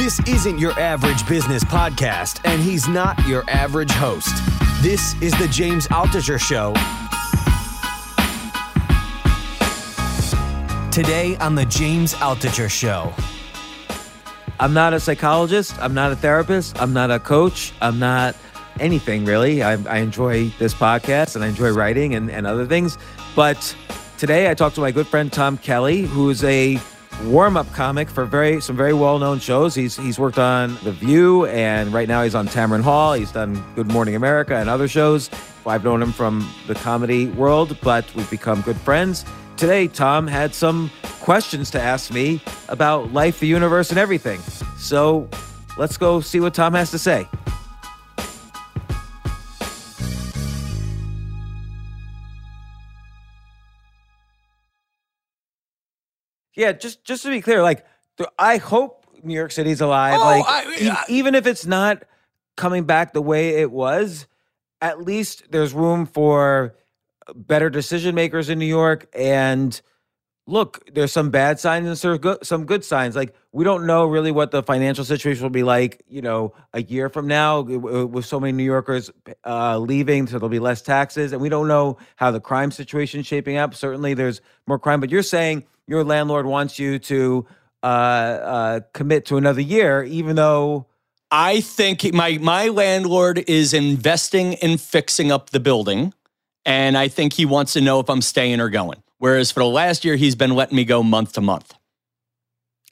This isn't your average business podcast, and he's not your average host. This is the James Altucher Show. Today on the James Altucher Show. I'm not a psychologist. I'm not a therapist. I'm not a coach. I'm not anything really. I, I enjoy this podcast and I enjoy writing and, and other things. But today I talked to my good friend Tom Kelly, who's a warm-up comic for very some very well-known shows. He's he's worked on The View and right now he's on Tamron Hall. He's done Good Morning America and other shows. I've known him from the comedy world, but we've become good friends. Today, Tom had some questions to ask me about life, the universe, and everything. So let's go see what Tom has to say. Yeah, just just to be clear, like I hope New York City's alive. Oh, like I- e- I- even if it's not coming back the way it was, at least there's room for better decision makers in New York. And look, there's some bad signs and some good, some good signs. Like we don't know really what the financial situation will be like, you know, a year from now with so many New Yorkers uh, leaving, so there'll be less taxes, and we don't know how the crime situation is shaping up. Certainly, there's more crime, but you're saying your landlord wants you to uh, uh, commit to another year, even though. I think my my landlord is investing in fixing up the building, and I think he wants to know if I'm staying or going. Whereas for the last year, he's been letting me go month to month.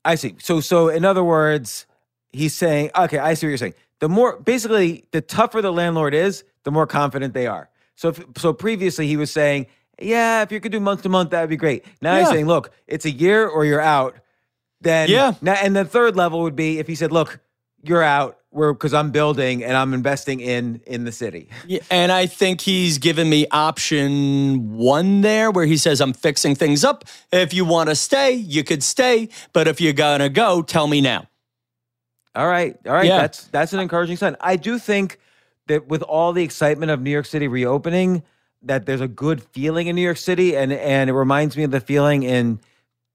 I see. So, so in other words, he's saying, okay, I see what you're saying. The more, basically, the tougher the landlord is, the more confident they are. So, if, so previously he was saying, yeah, if you could do month to month, that would be great. Now he's saying, look, it's a year or you're out. Then, Yeah. Now, and the third level would be if he said, look, you're out. We're because I'm building and I'm investing in in the city. Yeah, and I think he's given me option one there where he says, I'm fixing things up. If you want to stay, you could stay. But if you're going to go, tell me now. All right, all right. Yeah. That's that's an encouraging sign. I do think that with all the excitement of New York City reopening, that there's a good feeling in New York City, and and it reminds me of the feeling in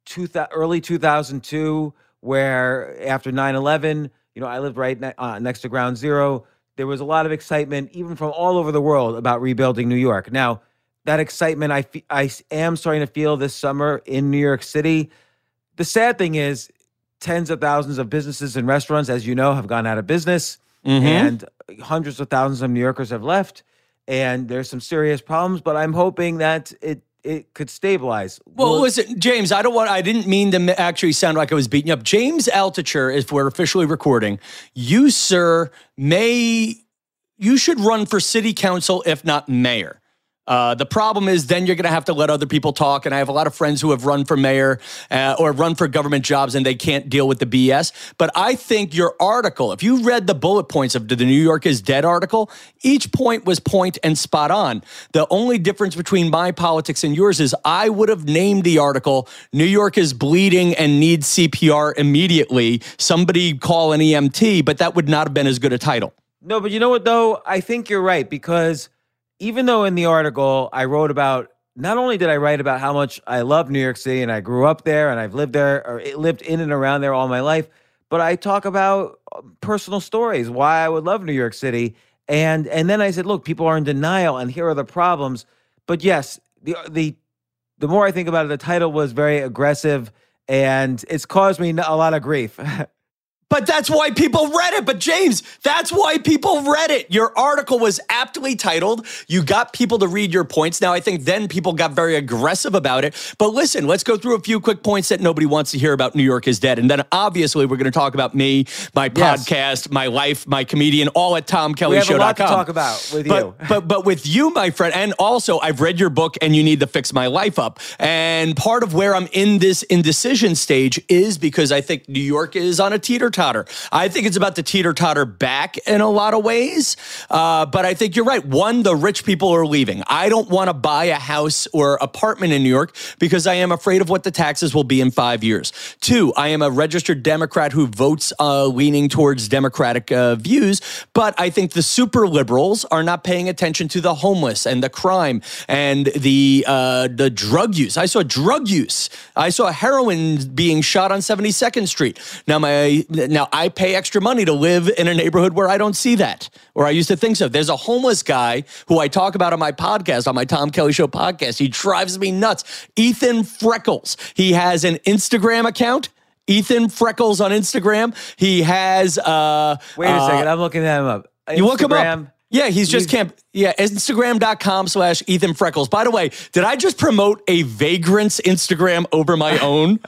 two early 2002, where after 9/11, you know, I lived right ne- uh, next to Ground Zero. There was a lot of excitement, even from all over the world, about rebuilding New York. Now, that excitement I fe- I am starting to feel this summer in New York City. The sad thing is, tens of thousands of businesses and restaurants, as you know, have gone out of business, Mhm. and hundreds of thousands of New Yorkers have left. And there's some serious problems, but I'm hoping that it it could stabilize. Well, Will- listen, James, I don't want, I didn't mean to actually sound like I was beating up. James Altucher, if we're officially recording, you, sir, may, you should run for city council, if not mayor. Uh, the problem is then you're going to have to let other people talk. And I have a lot of friends who have run for mayor uh, or run for government jobs and they can't deal with the BS. But I think your article, if you read the bullet points of the New York is Dead article, each point was point and spot on. The only difference between my politics and yours is I would have named the article New York is bleeding and needs CPR immediately. Somebody call an EMT, but that would not have been as good a title. No, but you know what though? I think you're right because even though in the article I wrote about not only did I write about how much I love New York City and I grew up there and I've lived there or lived in and around there all my life, but I talk about uh, personal stories why I would love New York City and and then I said, look, people are in denial and here are the problems. But yes, the the the more I think about it, the title was very aggressive and it's caused me a lot of grief. But that's why people read it. But James, that's why people read it. Your article was aptly titled. You got people to read your points. Now, I think then people got very aggressive about it. But listen, let's go through a few quick points that nobody wants to hear about New York is dead. And then obviously we're going to talk about me, my Yes. podcast, my life, my comedian, all at TomKellyShow.com. we have a lot to talk about with But, you. but but with you, my friend, and also I've read your book and you need to fix my life up. And part of where I'm in this indecision stage is because I think New York is on a teeter totter. I think it's about to teeter totter back in a lot of ways. Uh, but I think you're right. One, the rich people are leaving. I don't want to buy a house or apartment in New York because I am afraid of what the taxes will be in five years. Two, I am a registered Democrat who votes uh, leaning towards Democratic uh, views, but I think the super liberals are not paying attention to the homeless and the crime and the uh, the drug use. I saw drug use. I saw heroin being shot on 72nd Street. Now my now I pay extra money to live in a neighborhood where I don't see that, or I used to think so. There's a homeless guy who I talk about on my podcast, on my Tom Kelly Show podcast. He drives me nuts. Ethan Freckles. He has an Instagram account. Ethan Freckles on Instagram. He has. Uh, Wait a uh, second. I'm looking him up. You look him up. Yeah, he's just camp. Yeah, Instagram.com slash Ethan Freckles. By the way, did I just promote a vagrant's Instagram over my own?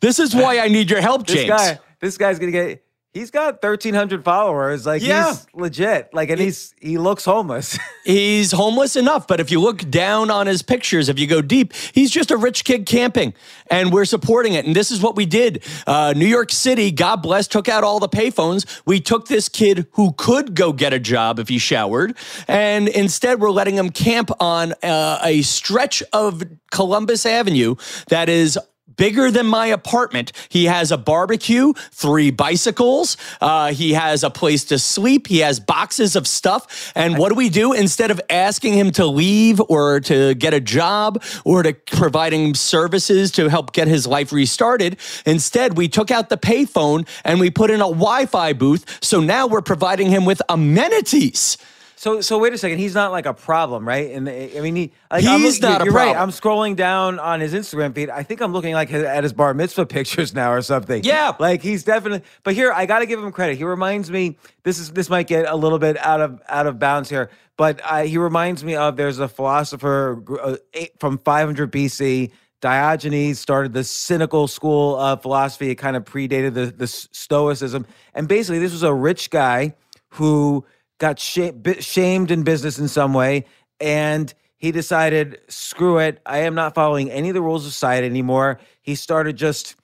this is why I need your help, This James. guy, this guy's gonna get. He's got 1,300 followers. Like Yeah. he's legit. Like, and he's he looks homeless. He's homeless enough, but if you look down on his pictures, if you go deep, he's just a rich kid camping, and we're supporting it. And this is what we did. Uh, New York City, God bless, took out all the payphones. We took this kid who could go get a job if he showered, and instead we're letting him camp on uh, a stretch of Columbus Avenue that is bigger than my apartment. He has a barbecue, three bicycles. Uh, he has a place to sleep. He has boxes of stuff. And what do we do? Instead of asking him to leave or to get a job or to providing services to help get his life restarted, instead we took out the payphone and we put in a Wi-Fi booth. So now we're providing him with amenities. So, so wait a second. He's not like a problem, right? And I mean, he like, I'm He's looking- not a You're right. I'm scrolling down on his Instagram feed. I think I'm looking like at his bar mitzvah pictures now or something. Yeah. like he's definitely. But here, I got to give him credit. He reminds me. This is this might get a little bit out of out of bounds here, but uh, he reminds me of there's a philosopher uh, from 500 BC. Diogenes started the cynical school of philosophy. It kind of predated the, the Stoicism. And basically, this was a rich guy who got sh- shamed in business in some way. And he decided, screw it. I am not following any of the rules of society anymore. He started just,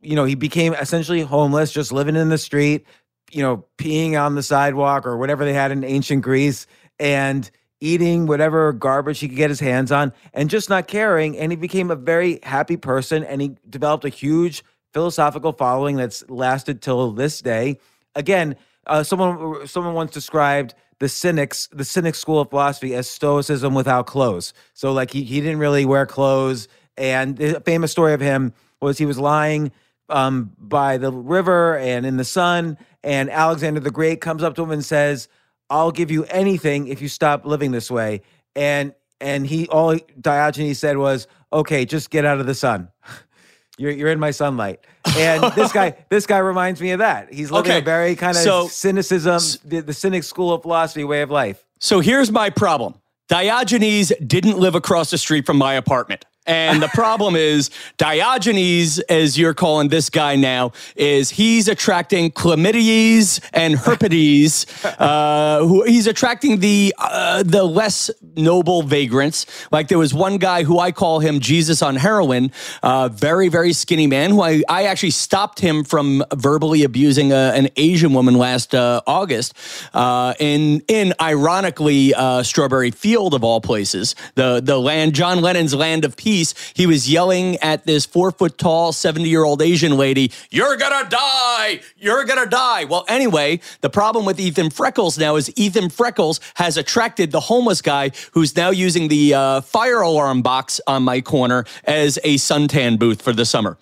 you know, he became essentially homeless, just living in the street, you know, peeing on the sidewalk or whatever they had in ancient Greece. And eating whatever garbage he could get his hands on and just not caring. And he became a very happy person and he developed a huge philosophical following that's lasted till this day. Again, uh, someone someone once described the cynics, the cynic school of philosophy as stoicism without clothes. So like he, he didn't really wear clothes. And the famous story of him was he was lying um, by the river and in the sun, and Alexander the Great comes up to him and says, I'll give you anything if you stop living this way. And and he all Diogenes said was, okay, just get out of the sun. You're you're in my sunlight. And this guy this guy reminds me of that. He's living Okay, a very kind of so- cynicism, the, the cynic school of philosophy way of life. So here's my problem. Diogenes didn't live across the street from my apartment. And the problem is, Diogenes, as you're calling this guy now, is he's attracting chlamydias and herpes. uh, who he's attracting the uh, the less noble vagrants. Like there was one guy who I call him Jesus on heroin, uh, very very skinny man who I, I actually stopped him from verbally abusing a, an Asian woman last uh, August uh, in in ironically uh, Strawberry Field of all places, the the land John Lennon's land of peace. He was yelling at this four foot tall seventy year old Asian lady, "You're gonna die! You're gonna die!" Well, anyway, the problem with Ethan Freckles now is Ethan Freckles has attracted the homeless guy who's now using the uh, fire alarm box on my corner as a suntan booth for the summer.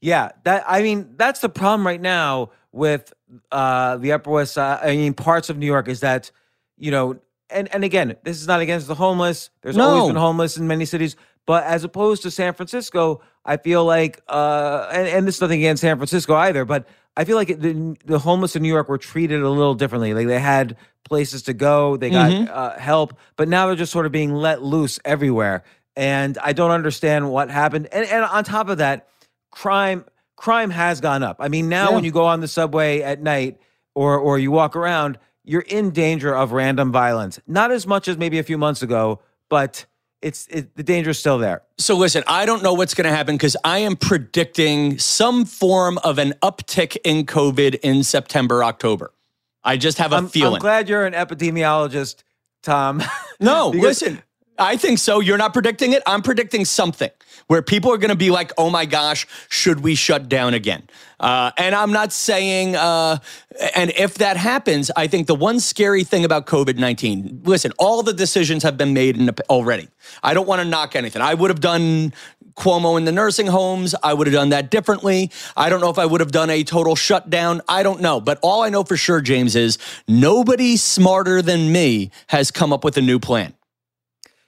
Yeah, that I mean that's the problem right now with uh the Upper West Side. I mean parts of New York is that you know, and and again, this is not against the homeless. There's No. always been homeless in many cities, but as opposed to San Francisco, I feel like uh and, and this is nothing against San Francisco either, but I feel like the, the homeless in New York were treated a little differently. Like they had places to go, they got Mhm. uh, help, but now they're just sort of being let loose everywhere. And I don't understand what happened. And and on top of that, crime crime has gone up. I mean, now Yeah. when you go on the subway at night or or you walk around, you're in danger of random violence. Not as much as maybe a few months ago, but it's it, the danger is still there. So listen, I don't know what's going to happen because I am predicting some form of an uptick in COVID in September, October. I just have a I'm, feeling. I'm glad you're an epidemiologist, Tom. no, listen. I think so. You're not predicting it. I'm predicting something where people are going to be like, "Oh my gosh, should we shut down again?" Uh, and I'm not saying. Uh, and if that happens, I think the one scary thing about COVID 19. Listen, all the decisions have been made in already. I don't want to knock anything. I would have done Cuomo in the nursing homes, I would have done that differently. I don't know if I would have done a total shutdown. I don't know. But all I know for sure, James, is nobody smarter than me has come up with a new plan.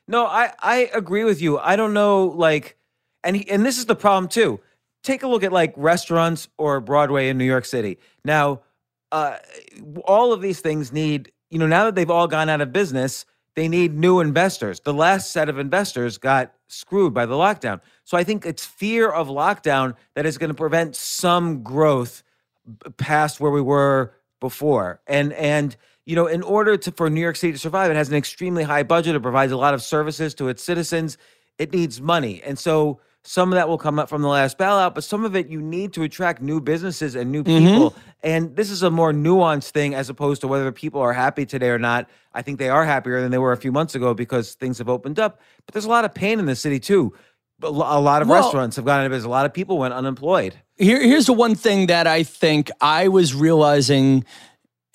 No, I, I agree with you. I don't know, like, and he, and this is the problem too. Take a look at like restaurants or Broadway in New York City. Now, uh, all of these things need, you know, now that they've all gone out of business, they need new investors. The last set of investors got screwed by the lockdown. So I think it's fear of lockdown that is going to prevent some growth past where we were before. And and you know, in order to for New York City to survive, it has an extremely high budget. It provides a lot of services to its citizens. It needs money. And so some of that will come up from the last bailout, but some of it you need to attract new businesses and new people. Mm-hmm. And this is a more nuanced thing as opposed to whether people are happy today or not. I think they are happier than they were a few months ago because things have opened up. But there's a lot of pain in the city too. A lot of well, restaurants have gone out of business. A lot of people went unemployed. Here, here's the one thing that I think I was realizing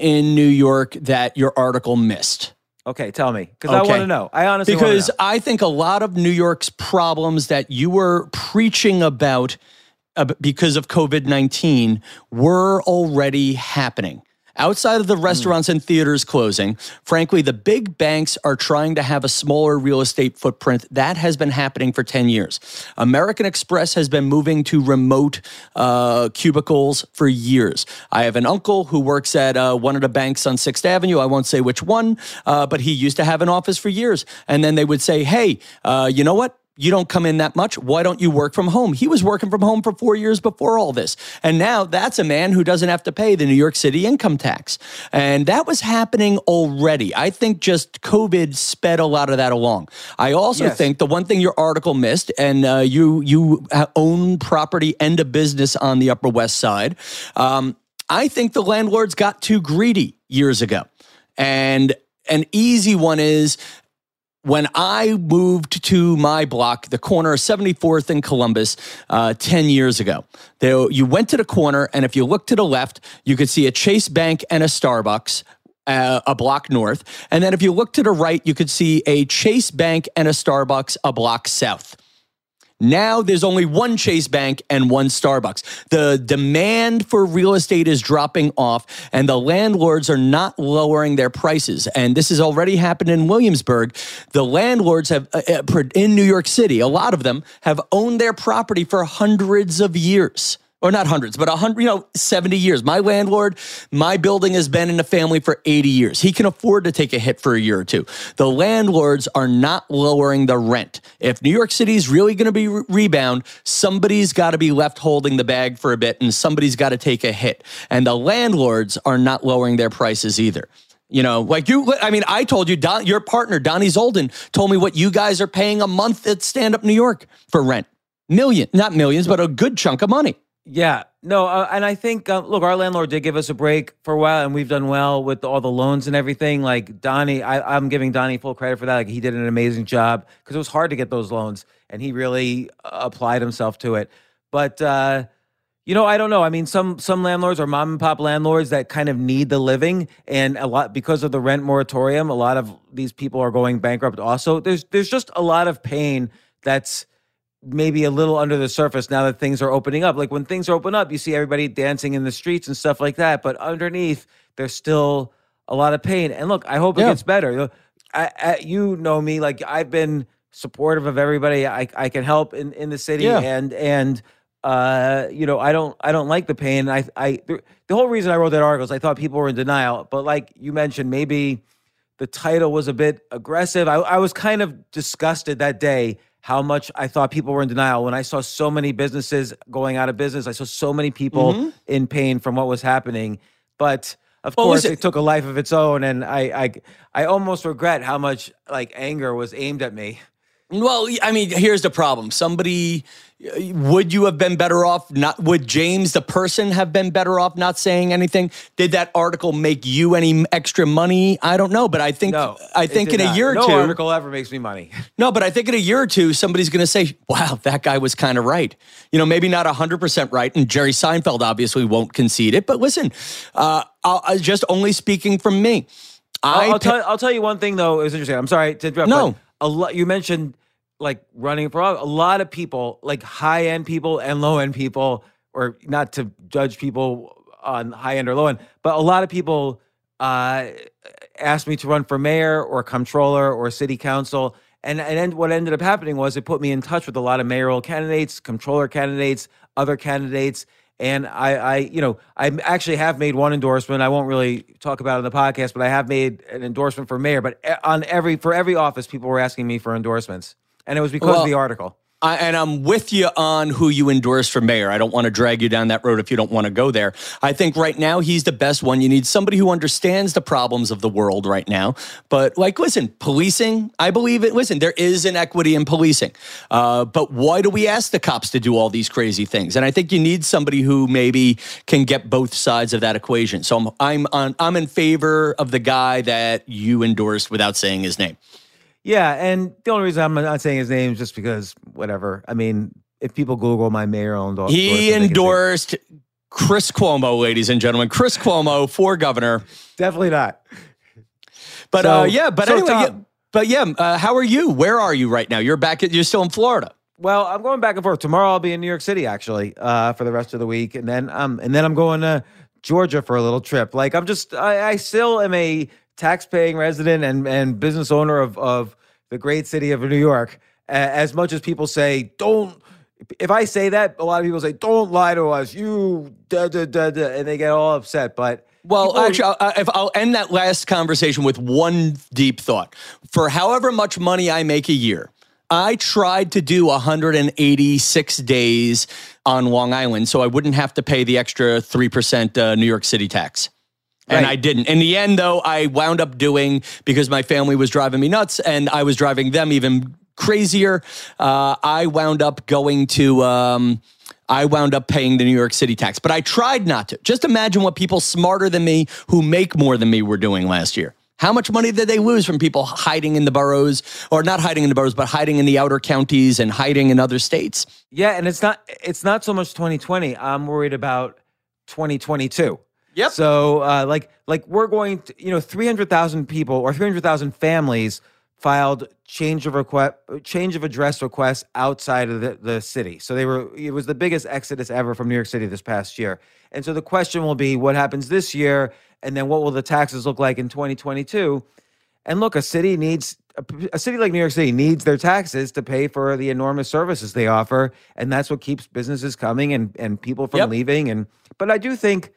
in New York that your article missed. Okay, tell me because okay. I want to know. I honestly because I think a lot of New York's problems that you were preaching about uh, because of COVID nineteen were already happening. Outside of the hmm. restaurants and theaters closing, frankly, the big banks are trying to have a smaller real estate footprint. That has been happening for 10 years. American Express has been moving to remote uh, cubicles for years. I have an uncle who works at uh, one of the banks on 6th Avenue. I won't say which one, uh, but he used to have an office for years. And then they would say, hey, uh, you know what? You don't come in that much. Why don't you work from home? He was working from home for four years before all this. And now that's a man who doesn't have to pay the New York City income tax. And that was happening already. I think just COVID sped a lot of that along. I also yes. think the one thing your article missed, and uh, you, you own property and a business on the Upper West Side. Um, I think the landlords got too greedy years ago. And an easy one is when I moved to my block, the corner of 74th and Columbus, uh, 10 years ago, you went to the corner, and if you looked to the left, you could see a Chase Bank and a Starbucks. Uh, a block north. And then if you look to the right, you could see a Chase Bank and a Starbucks a block south. Now there's only one Chase Bank and one Starbucks. The demand for real estate is dropping off, and the landlords are not lowering their prices. And this has already happened in Williamsburg. The landlords have, uh, uh in New York City, a lot of them have owned their property for hundreds of years or not hundreds, but a hundred, you know, 70 years. My landlord, my building has been in the family for 80 years. He can afford to take a hit for a year or two. The landlords are not lowering the rent. If New York City is really going to be re- rebound, somebody's got to be left holding the bag for a bit and somebody's got to take a hit. And the landlords are not lowering their prices either. You know, like you, I mean, I told you, Don, your partner, Dani Zoldan, told me what you guys are paying a month at Stand Up New York for rent. Million, not millions, but a good chunk of money. Yeah, no, uh, and I think uh, look, our landlord did give us a break for a while, and we've done well with all the loans and everything. Like Dani, I, am giving Dani full credit for that. Like he did an amazing job because it was hard to get those loans, and he really uh, applied himself to it. But uh, you know, I don't know. I mean, some some landlords are mom and pop landlords that kind of need the living, and a lot because of the rent moratorium, a lot of these people are going bankrupt. Also, there's there's just a lot of pain that's maybe a little under the surface now that things are opening up. Like when things are open up, you see everybody dancing in the streets and stuff like that. But underneath, there's still a lot of pain. And look, I hope yeah. it gets better. I, I, you know me, like I've been supportive of everybody I, I can help in, in the city. Yeah. And, and, uh, you know, I don't, I don't like the pain. I, I, the, the whole reason I wrote that article is I thought people were in denial. But like you mentioned, maybe the title was a bit aggressive. I, I was kind of disgusted that day how much I thought people were in denial when I saw so many businesses going out of business. I saw so many people mm-hmm. in pain from what was happening. But of well, course, it, it took a life of its own, and I, I, I almost regret how much like anger was aimed at me. Well, I mean, here's the problem. Somebody would you have been better off not would James the person have been better off not saying anything? Did that article make you any extra money? I don't know, but I think no, I think in a year or no two No article ever makes me money. No, but I think in a year or two somebody's going to say, "Wow, that guy was kind of right." You know, maybe not 100% right and Jerry Seinfeld obviously won't concede it, but listen, uh, I'll, just only speaking from me. I will tell, I'll tell you one thing though. It was interesting. I'm sorry to interrupt. No, a lot. You mentioned like running for a lot of people, like high end people and low end people, or not to judge people on high end or low end, but a lot of people uh, asked me to run for mayor or comptroller or city council. And, and what ended up happening was it put me in touch with a lot of mayoral candidates, comptroller candidates, other candidates. And I, I, you know, I actually have made one endorsement. I won't really talk about it in the podcast, but I have made an endorsement for mayor. But eh, on every for every office, people were asking me for endorsements, and it was because well, of the article. I, and I'm with you on who you endorse for mayor. I don't want to drag you down that road if you don't want to go there. I think right now he's the best one. You need somebody who understands the problems of the world right now. But like, listen, policing, I believe it. Listen, there is inequity in policing. Uh, but why do we ask the cops to do all these crazy things? And I think you need somebody who maybe can get both sides of that equation. So I'm I'm on I'm in favor of the guy that you endorsed without saying his name. Yeah, and the only reason I'm not saying his name is just because whatever. I mean, if people Google my mayor he endorsed Chris Cuomo, ladies and gentlemen. Chris Cuomo for governor. Definitely not. But uh, so, uh, yeah, but so anyway, Tom, yeah, but yeah, uh, how are you? Where are you right now? You're back. At, you're still in Florida. Well, I'm going back and forth. Tomorrow I'll be in New York City actually uh, for the rest of the week, and then um, and then I'm going to Georgia for a little trip. Like I'm just, I, I still am a tax-paying resident and and business owner of of the great city of New York. As much as people say, don't. If I say that, a lot of people say, "Don't lie to us." You da da da da, and they get all upset. But well, actually, I'll, if I'll end that last conversation with one deep thought. For however much money I make a year, I tried to do 186 days on Long Island so I wouldn't have to pay the extra 3% uh, New York City tax. And right. I didn't. In the end, though, I wound up doing because my family was driving me nuts and I was driving them even crazier. Uh, I wound up going to. Um, I wound up paying the New York City tax, but I tried not to. Just imagine what people smarter than me who make more than me were doing last year. How much money did they lose from people hiding in the boroughs, or not hiding in the boroughs, but hiding in the outer counties and hiding in other states? Yeah, and it's not it's not so much 2020. I'm worried about 2022. Yep. So uh, like like we're going to you know 300,000 people or 300,000 families filed change of request change of address requests outside of the, the city. So they were it was the biggest exodus ever from New York City this past year. And so the question will be what happens this year and then what will the taxes look like in 2022? And look, a city needs a city like New York City needs their taxes to pay for the enormous services they offer, and that's what keeps businesses coming and and people from yep. leaving. And but I do think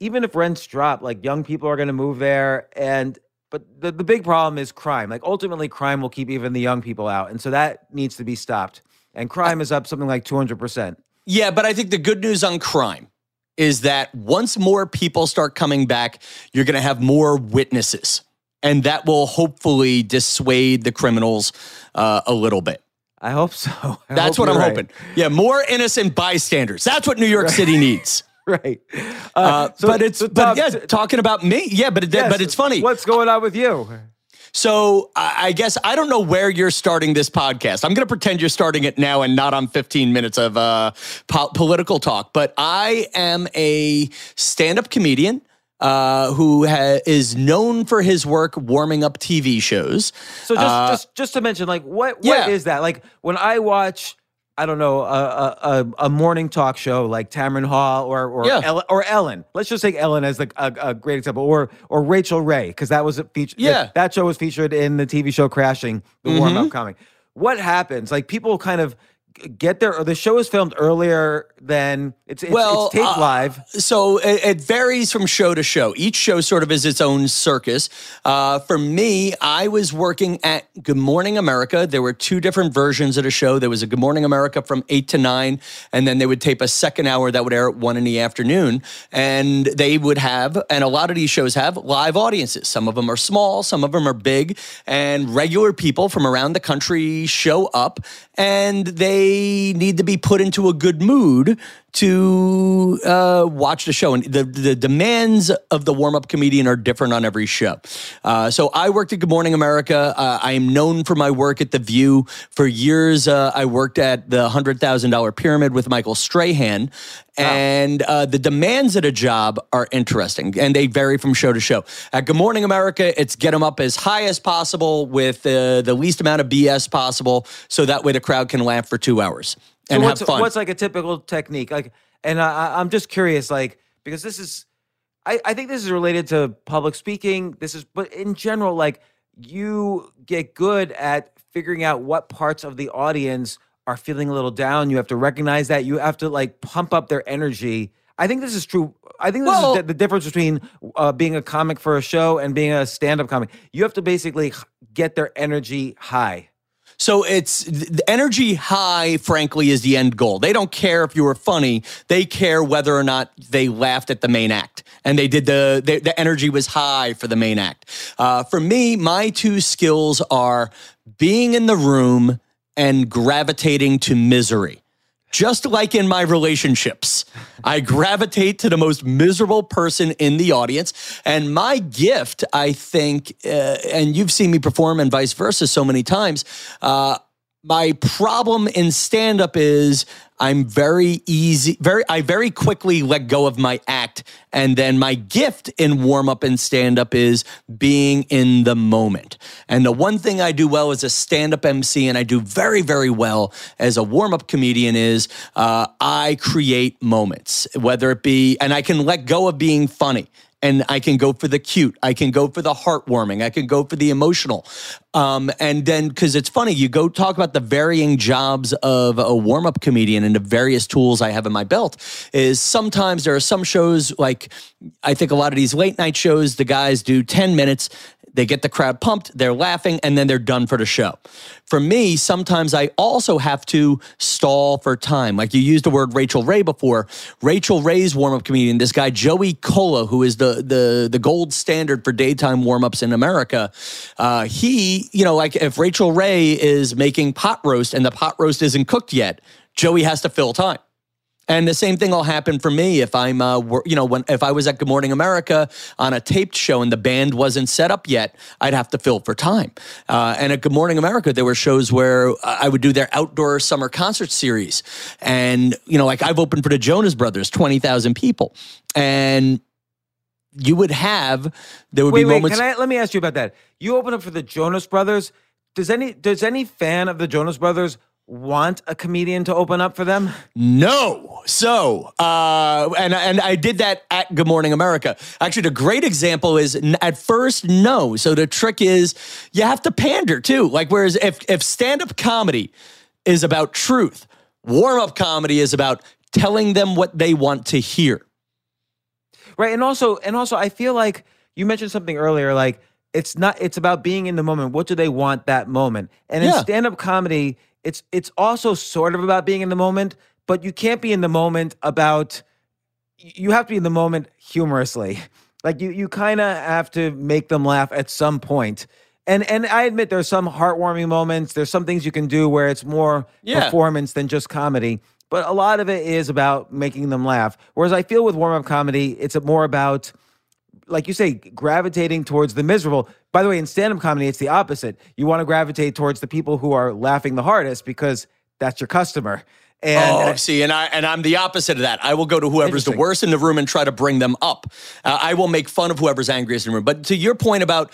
even if rents drop, like young people are going to move there. And but the, the big problem is crime. Like ultimately, crime will keep even the young people out, and so that needs to be stopped. And crime is up something like two hundred percent. Yeah, but I think the good news on crime is that once more people start coming back, you're going to have more witnesses, and that will hopefully dissuade the criminals uh, a little bit. I hope so. I That's hope what I'm right. hoping. Yeah, more innocent bystanders. That's what New York right. City needs. Right. Uh, uh, so, but it's so but yeah, talking about me. Yeah, but it, yes, but it's funny. What's going on with you? So I guess I don't know where you're starting this podcast. I'm going to pretend you're starting it now and not on 15 minutes of uh, po- political talk. But I am a stand-up comedian. Uh, who ha- is known for his work warming up TV shows. So just uh, just just to mention, like, what what yeah. is that? Like when I watch I don't know, a, a, a morning talk show like Tamron Hall or or, yeah. Ellen, or Ellen. Let's just take Ellen as the, a, a great example, or or Rachael Ray because that was a feature. Yeah, that, that, show was featured in the TV show Crashing, the mm-hmm. warm up coming. What happens? Like people kind of get there? the show is filmed earlier than it's, it's well, it's taped uh, live. So it, it, varies from show to show. Each show sort of is its own circus. Uh, for me, I was working at Good Morning America. There were two different versions of the show. There was a Good Morning America from eight to nine, and then they would tape a second hour that would air at one in the afternoon. And they would have, and a lot of these shows have live audiences. Some of them are small, some of them are big, and regular people from around the country show up, and they need to be put into a good mood to uh, watch the show. And the, the demands of the warm up comedian are different on every show. Uh, so I worked at Good Morning America. Uh, I am known for my work at The View. For years, uh, I worked at the $100,000 Pyramid with Michael Strahan. And uh, the demands at a job are interesting and they vary from show to show. At Good Morning America, it's get them up as high as possible with uh, the least amount of BS possible so that way the crowd can laugh for two hours and so have what's, fun. What's like a typical technique? Like, and I, I'm just curious, like, because this is, I, I think this is related to public speaking. This is, but in general, like, you get good at figuring out what parts of the audience are feeling a little down. You have to recognize that. You have to like pump up their energy. I think this is true. I think this Well- is the, the difference between uh, being a comic for a show and being a stand-up comic. You have to basically get their energy high. So it's the energy high, frankly, is the end goal. They don't care if you were funny. They care whether or not they laughed at the main act. And they did the, the, the energy was high for the main act. Uh, for me, my two skills are being in the room and gravitating to misery. Just like in my relationships, I gravitate to the most miserable person in the audience. And my gift, I think, uh, and you've seen me perform and vice versa so many times. Uh, my problem in stand up is I'm very easy, very, I very quickly let go of my act. And then my gift in warm up and stand up is being in the moment. And the one thing I do well as a stand up MC, and I do very, very well as a warm up comedian, is uh, I create moments, whether it be, and I can let go of being funny and I can go for the cute. I can go for the heartwarming. I can go for the emotional. Um, and then, because it's funny, you go talk about the varying jobs of a warm up comedian and the various tools I have in my belt. Is sometimes there are some shows like I think a lot of these late night shows, the guys do 10 minutes. They get the crowd pumped, they're laughing, and then they're done for the show. For me, sometimes I also have to stall for time. Like you used the word Rachael Ray before. Rachael Ray's warm up comedian, this guy Joey Kola, who is the the the gold standard for daytime warm ups in America. Uh, he, you know, like if Rachael Ray is making pot roast and the pot roast isn't cooked yet, Joey has to fill time. And the same thing will happen for me if I'm, uh, you know, when if I was at Good Morning America on a taped show and the band wasn't set up yet, I'd have to fill for time. Uh, and at Good Morning America, there were shows where I would do their outdoor summer concert series, and you know, like I've opened for the Jonas Brothers, twenty thousand people, and you would have there would Wait, be wait. moments. Can I let me ask you about that? You open up for the Jonas Brothers. Does any does any fan of the Jonas Brothers want a comedian to open up for them? No. So, uh, and and I did that at Good Morning America. Actually, the great example is at first no. So the trick is you have to pander too. Like whereas if if stand up comedy is about truth, warm up comedy is about telling them what they want to hear. Right. And also and also I feel like you mentioned something earlier like it's not it's about being in the moment. What do they want that moment? And in stand-up comedy, it's it's also sort of about being in the moment, but you can't be in the moment about you have to be in the moment humorously. Like you you kind of have to make them laugh at some point. And and I admit there's some heartwarming moments. There's some things you can do where it's more Yeah. performance than just comedy. But a lot of it is about making them laugh. Whereas I feel with warm up comedy, it's more about like you say, gravitating towards the miserable. By the way, in stand up comedy, it's the opposite. You want to gravitate towards the people who are laughing the hardest because that's your customer. And oh, see, and I and I'm the opposite of that. I will go to whoever's the worst in the room and try to bring them up. Uh, I will make fun of whoever's angriest in the room. But to your point about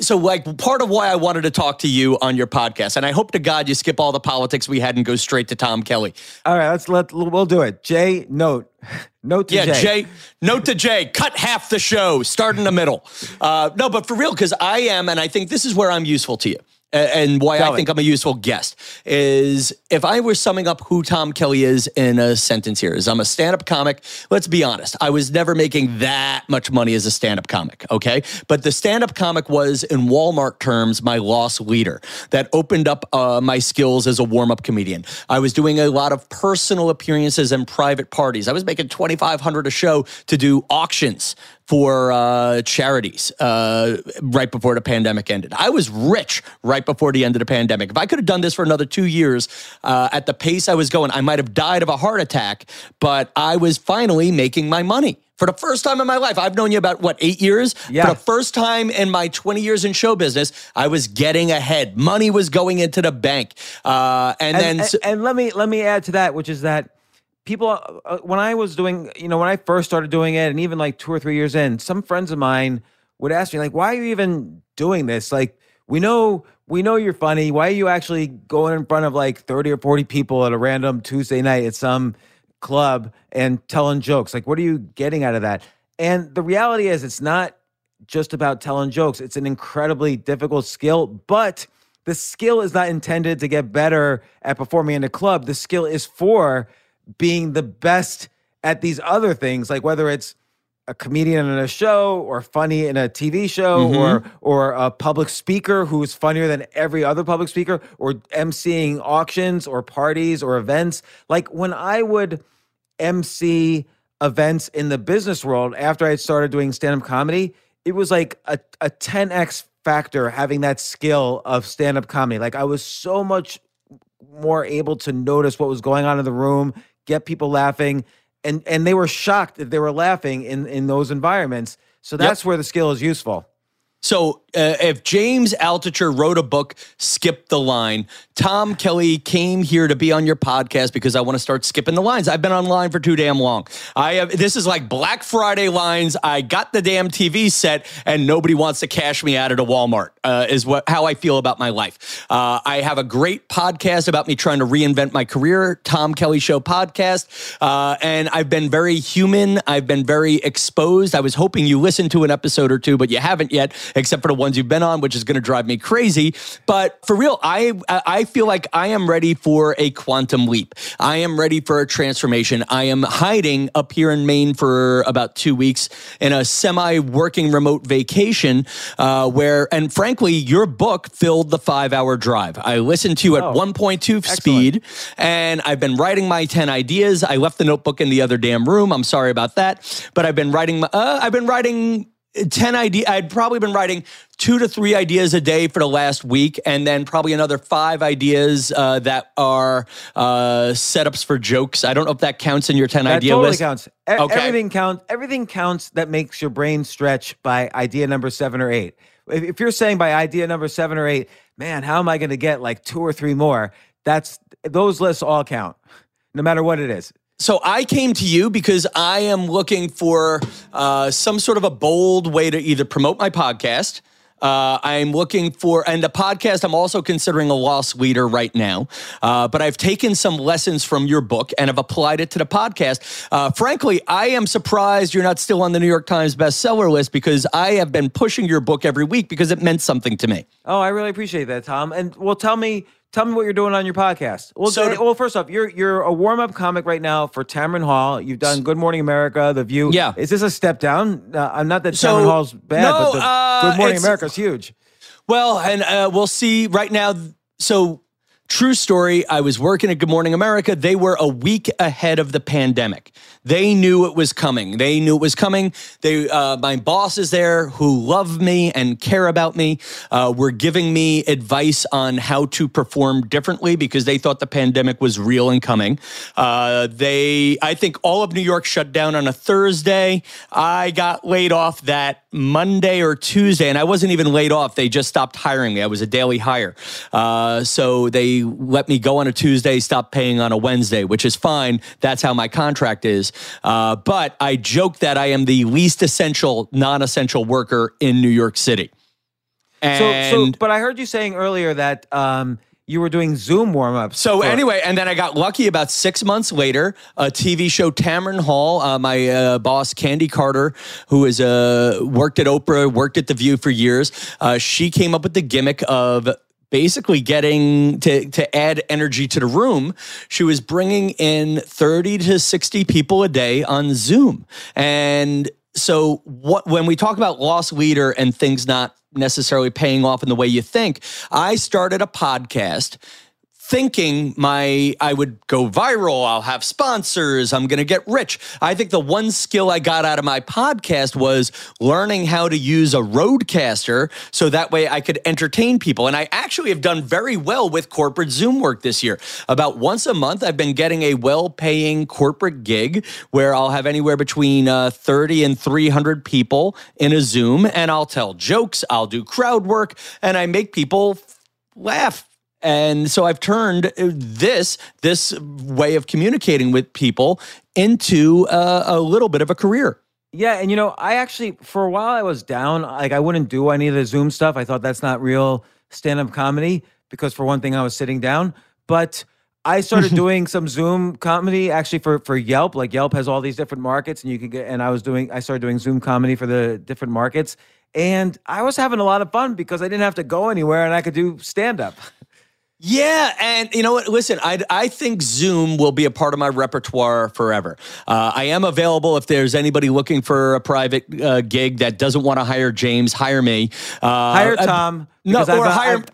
so like part of why I wanted to talk to you on your podcast, and I hope to God you skip all the politics we had and go straight to Tom Kelly. all right, let's let we'll do it. Jay, note, note to Yeah, Jay. Jay. Note to Jay, cut half the show, start in the middle. Uh, no, but for real, because I am, and I think this is where I'm useful to you. And why Tell I me. think I'm a useful guest is if I were summing up who Tom Kelly is in a sentence here is I'm a stand-up comic. Let's be honest. I was never making that much money as a stand-up comic, okay? But the stand-up comic was in Walmart terms my loss leader that opened up uh, my skills as a warm-up comedian. I was doing a lot of personal appearances and private parties. I was making 2500 a show to do auctions for uh, charities uh, right before the pandemic ended. I was rich right before the end of the pandemic. If I could have done this for another two years uh, at the pace I was going, I might have died of a heart attack, but I was finally making my money. For the first time in my life, I've known you about what, eight years? Yeah. For the first time in my 20 years in show business, I was getting ahead. Money was going into the bank. Uh, and, and, then. and, and let me let me add to that, which is that people uh, when I was doing, you know, when I first started doing it, and even like two or three years in, some friends of mine would ask me like, "Why are you even doing this?" Like, we know we know you're funny. Why are you actually going in front of like thirty or forty people at a random Tuesday night at some club and telling jokes? Like, what are you getting out of that? And the reality is, it's not just about telling jokes. It's an incredibly difficult skill, but the skill is not intended to get better at performing in a club. The skill is for being the best at these other things, like whether it's a comedian in a show or funny in a TV show Mm-hmm. or or a public speaker who's funnier than every other public speaker or emceeing auctions or parties or events. Like when I would MC events in the business world after I started doing stand-up comedy, it was like a, a 10x factor having that skill of stand-up comedy. Like I was so much more able to notice what was going on in the room, get people laughing, and and they were shocked that they were laughing in in those environments. So that's where the skill is useful. So, uh, if James Altucher wrote a book, Skip the Line, Tom Kelly came here to be on your podcast because I want to start skipping the lines. I've been online for too damn long. I have this is like Black Friday lines. I got the damn TV set, and nobody wants to cash me out at a Walmart. Uh, is what how I feel about my life. Uh, I have a great podcast about me trying to reinvent my career, Tom Kelly Show podcast, uh, and I've been very human. I've been very exposed. I was hoping you listened to an episode or two, but you haven't yet except for the ones you've been on, which is going to drive me crazy. But for real, I I feel like I am ready for a quantum leap. I am ready for a transformation. I am hiding up here in Maine for about two weeks in a semi-working remote vacation, uh, where and frankly, your book filled the five-hour drive. I listened to you at Oh, 1.2 speed, and I've been writing my 10 ideas. I left the notebook in the other damn room. I'm sorry about that, but I've been writing. my- Uh, I've been writing 10 ideas. I'd probably been writing two to three ideas a day for the last week, and then probably another five ideas uh, that are uh, setups for jokes. I don't know if that counts in your 10 That idea totally list. counts. E- Okay. Everything counts. Everything counts that makes your brain stretch by idea number seven or eight. If, if you're saying by idea number seven or eight, man, how am I going to get like two or three more? That's those lists all count, no matter what it is. So I came to you because I am looking for uh, some sort of a bold way to either promote my podcast. Uh, I'm looking for, and the podcast, I'm also considering a loss leader right now. Uh, but I've taken some lessons from your book and have applied it to the podcast. Uh, frankly, I am surprised you're not still on the New York Times bestseller list because I have been pushing your book every week because it meant something to me. Oh, I really appreciate that, Tom. And well, tell me, tell me what you're doing on your podcast. Well, So- so, well, first off, you're you're a warm up comic right now for Tamron Hall. You've done Good Morning America, The View. Yeah. is this a step down? Uh, I'm not that So- Tamron Hall's bad, No, but the uh, Good Morning America is huge. Well, and uh, we'll see right now. So, true story. I was working at Good Morning America. They were a week ahead of the pandemic. They knew it was coming. They knew it was coming. They, uh, my bosses there who love me and care about me, uh, were giving me advice on how to perform differently because they thought the pandemic was real and coming. Uh, they, I think, all of New York shut down on a Thursday. I got laid off that Monday or Tuesday, and I wasn't even laid off. They just stopped hiring me. I was a daily hire. Uh, so they let me go on a Tuesday, stop paying on a Wednesday, which is fine. That's how my contract is. Uh, but I joke that I am the least essential, non essential worker in New York City. So, And so, but I heard you saying earlier that um, you were doing Zoom warm ups. So anyway, and then I got lucky. About six months later, a TV show, Tamron Hall. Uh, my uh, boss, Candi Carter, who has uh, worked at Oprah, worked at The View for years. Uh, she came up with the gimmick of basically getting to to add energy to the room. She was bringing in thirty to sixty people a day on Zoom, and so what when we talk about loss leader and things not necessarily paying off in the way you think, I started a podcast thinking my I would go viral, I'll have sponsors, I'm going to get rich. I think the one skill I got out of my podcast was learning how to use a RODECaster so that way I could entertain people. And I actually have done very well with corporate Zoom work this year. About once a month I've been getting a well-paying corporate gig where I'll have anywhere between uh, 30 and 300 people in a Zoom and I'll tell jokes, I'll do crowd work and I make people laugh and so I've turned uh, this this way of communicating with people into a, a little bit of a career. Yeah, and you know, I actually for a while I was down. Like I wouldn't do any of the Zoom stuff. I thought that's not real stand-up comedy because for one thing I was sitting down, but I started doing some Zoom comedy actually for for Yelp. Like Yelp has all these different markets and you can get and I was doing I started doing Zoom comedy for the different markets and I was having a lot of fun because I didn't have to go anywhere and I could do stand up. Yeah, and you know what? Listen, I I think Zoom will be a part of my repertoire forever. Uh, I am available if there's anybody looking for a private uh, gig that doesn't want to hire James. Hire me. Uh, hire Tom. No, or I've, hire. I've,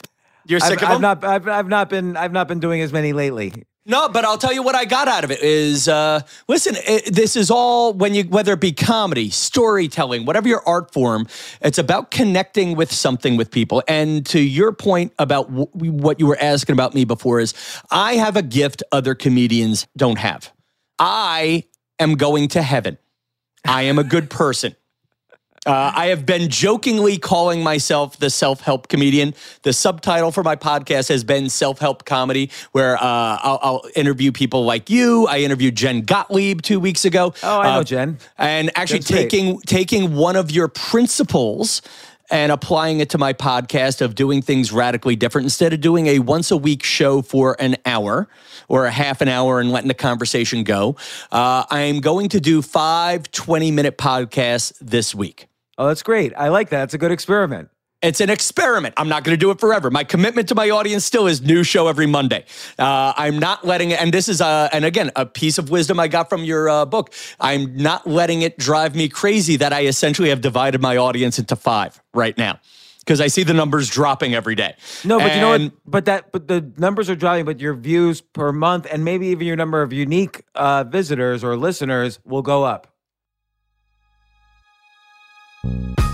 you're sick I've, of them. I've not. I've, I've not been. I've not been doing as many lately. No, but I'll tell you what I got out of it is uh, listen, it, this is all when you whether it be comedy, storytelling, whatever your art form, it's about connecting with something with people. And to your point about what you were asking about me before is I have a gift other comedians don't have. I am going to heaven. I am a good person. Uh, I have been jokingly calling myself the self help comedian. The subtitle for my podcast has been self help comedy, where uh, I'll, I'll, interview people like you. I interviewed Jen Gottlieb two weeks ago. Oh, I know uh, Jen. And actually taking taking one of your principles and applying it to my podcast of doing things radically different instead of doing a once a week show for an hour or a half an hour and letting the conversation go. Uh, I am going to do five 20 minute podcasts this week. Oh, that's great. I like that. It's a good experiment. It's an experiment. I'm not going to do it forever. My commitment to my audience still is new show every Monday. Uh, I'm not letting it, and this is, a, and again, a piece of wisdom I got from your uh, book. I'm not letting it drive me crazy that I essentially have divided my audience into five right now because I see the numbers dropping every day. No, but and, you know what? But that, but the numbers are dropping, but your views per month and maybe even your number of unique uh, visitors or listeners will go up. Thank you.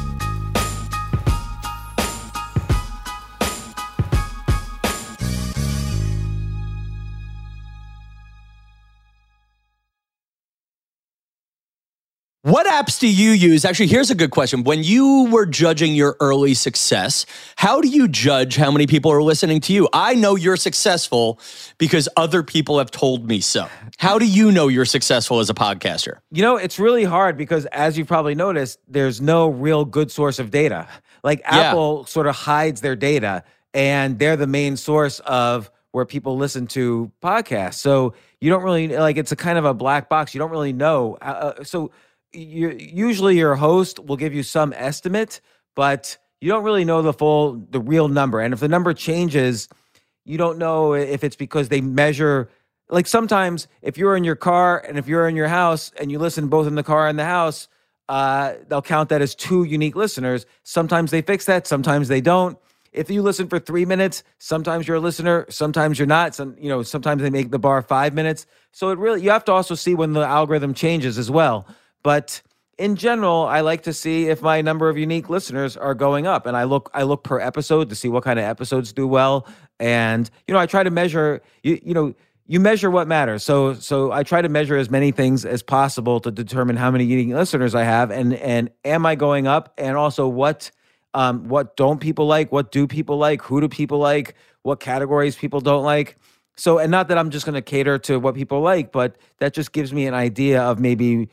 What apps do you use? Actually, here's a good question. When you were judging your early success, how do you judge how many people are listening to you? I know you're successful because other people have told me so. How do you know you're successful as a podcaster? You know, it's really hard because as you've probably noticed, there's no real good source of data. Like Apple yeah. sort of hides their data and they're the main source of where people listen to podcasts. So you don't really like it's a kind of a black box. You don't really know. Uh, uh so you usually your host will give you some estimate, but you don't really know the full the real number. And if the number changes, you don't know if it's because they measure like sometimes if you're in your car and if you're in your house and you listen both in the car and the house, uh, they'll count that as two unique listeners. Sometimes they fix that, sometimes they don't. If you listen for three minutes, sometimes you're a listener, sometimes you're not. Some, you know, sometimes they make the bar five minutes. So it really you have to also see when the algorithm changes as well. But in general, I like to see if my number of unique listeners are going up, and I look I look per episode to see what kind of episodes do well, and you know I try to measure you you know you measure what matters. So so I try to measure as many things as possible to determine how many unique listeners I have, and and am I going up, and also what um what don't people like, what do people like, who do people like, what categories people don't like. So and not that I'm just going to cater to what people like, but that just gives me an idea of maybe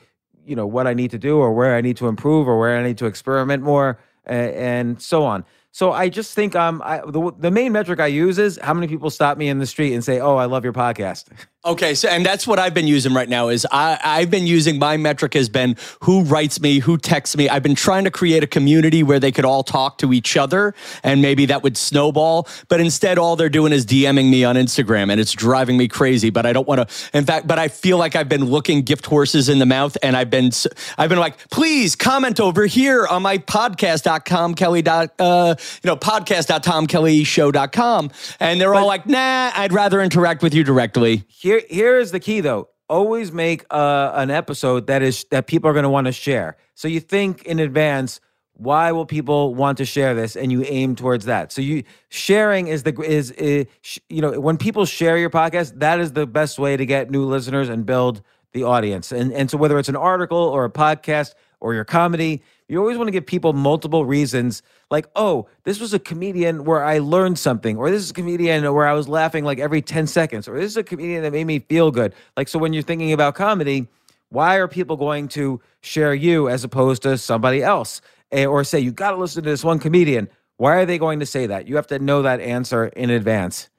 you know what I need to do or where I need to improve or where I need to experiment more and, so on. So I just think um I, the the main metric I use is how many people stop me in the street and say, "Oh, I love your podcast." Okay, so and that's what I've been using right now is I I've been using my metric has been who writes me, who texts me. I've been trying to create a community where they could all talk to each other and maybe that would snowball, but instead all they're doing is DMing me on Instagram and it's driving me crazy, but I don't want to in fact, but I feel like I've been looking gift horses in the mouth and I've been I've been like, "Please comment over here on my podcast.com kelly dot uh you know, podcast.tomkellyshow.com. And they're all like, nah, I'd rather interact with you directly. Here, here is the key though. Always make uh, an episode that is that people are going to want to share. So you think in advance. Why will people want to share this? And you aim towards that. So you sharing is the is, is you know when people share your podcast, that is the best way to get new listeners and build the audience. And and so whether it's an article or a podcast or your comedy, you always want to give people multiple reasons like, oh, this was a comedian where I learned something, or this is a comedian where I was laughing like every 10 seconds, or this is a comedian that made me feel good. Like, so when you're thinking about comedy, why are people going to share you as opposed to somebody else? Or say, you got to listen to this one comedian. Why are they going to say that? You have to know that answer in advance.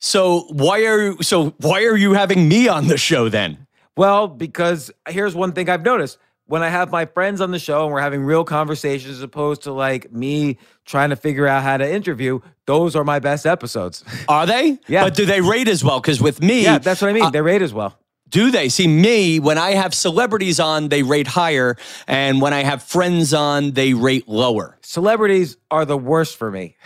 So why are you, so why are you having me on the show then? Well, because here's one thing I've noticed when I have my friends on the show and we're having real conversations as opposed to like me trying to figure out how to interview, those are my best episodes. Are they? Yeah. But do they rate as well? Because with me, yeah, that's what I mean. Uh, they rate as well. Do they? See, me, when I have celebrities on, they rate higher. And when I have friends on, they rate lower. Celebrities are the worst for me.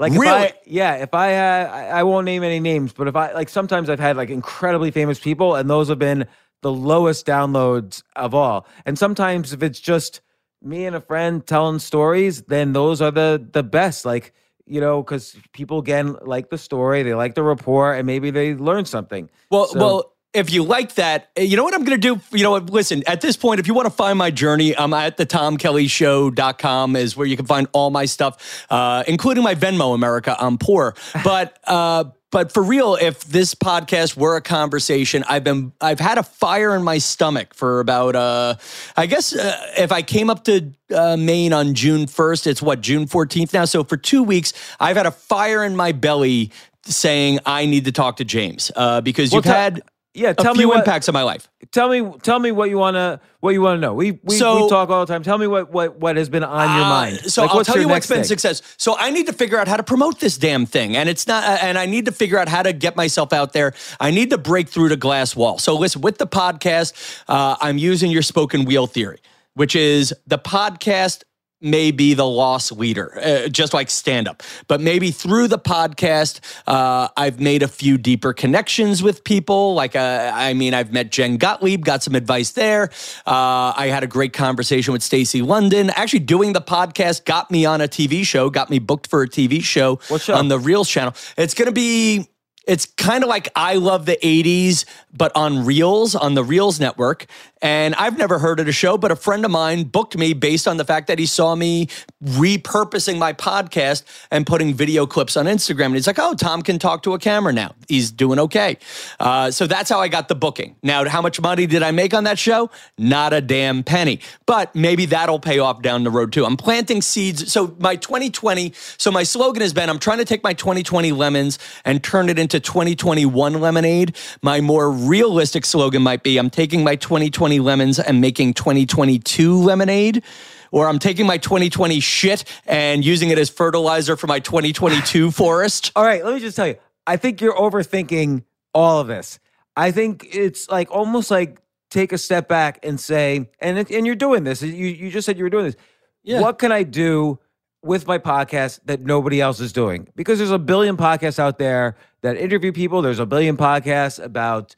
Like really? I, yeah, if I had, I won't name any names, but if I like, sometimes I've had like incredibly famous people, and those have been the lowest downloads of all. And sometimes if it's just me and a friend telling stories, then those are the the best. Like you know, because people again like the story, they like the rapport, and maybe they learn something. Well, so, well if you like that, eh, you know what I'm going to do? You know what? Listen, at this point, if you want to find my journey, I'm at the tomkellyshow.com is where you can find all my stuff, uh, including my Venmo, America. I'm poor. But, uh, but for real, if this podcast were a conversation, I've been I've had a fire in my stomach for about uh I guess uh, if I came up to uh, Maine on June 1st, it's what June 14th now. So for 2 weeks, I've had a fire in my belly saying I need to talk to James uh, because you've had yeah, tell a me few what, impacts of my life. Tell me, tell me what you wanna, what you wanna know. We we, so, we talk all the time. Tell me what what what has been on your uh, mind. So like, I'll tell you what's been thing? success. So I need to figure out how to promote this damn thing, and it's not. Uh, and I need to figure out how to get myself out there. I need to break through the glass wall. So listen, with the podcast, uh, I'm using your spoken wheel theory, which is the podcast may be the loss leader, uh, just like stand up. But maybe through the podcast, uh, I've made a few deeper connections with people. Like, uh, I mean, I've met Jen Gottlieb, got some advice there. Uh, I had a great conversation with Stacy London. Actually, doing the podcast got me on a TV show, got me booked for a TV show, on the Reelz channel. It's going to be it's kind of like I love the 80s, but on Reelz, on the Reelz network. And I've never heard of the show, but a friend of mine booked me based on the fact that he saw me repurposing my podcast and putting video clips on Instagram. And he's like, oh, Tom can talk to a camera now. He's doing okay. Uh, so that's how I got the booking. Now, how much money did I make on that show? Not a damn penny. But maybe that'll pay off down the road too. I'm planting seeds. So my 2020, so my slogan has been I'm trying to take my 2020 lemons and turn it into 2021 lemonade. My more realistic slogan might be I'm taking my 2020 lemons and making 2022 lemonade or I'm taking my 2020 shit and using it as fertilizer for my 2022 forest. All right, let me just tell you. I think you're overthinking all of this. I think it's like almost like take a step back and say, and and you're doing this. You you just said you were doing this. Yeah. What can I do with my podcast that nobody else is doing? Because there's a billion podcasts out there that interview people. There's a billion podcasts about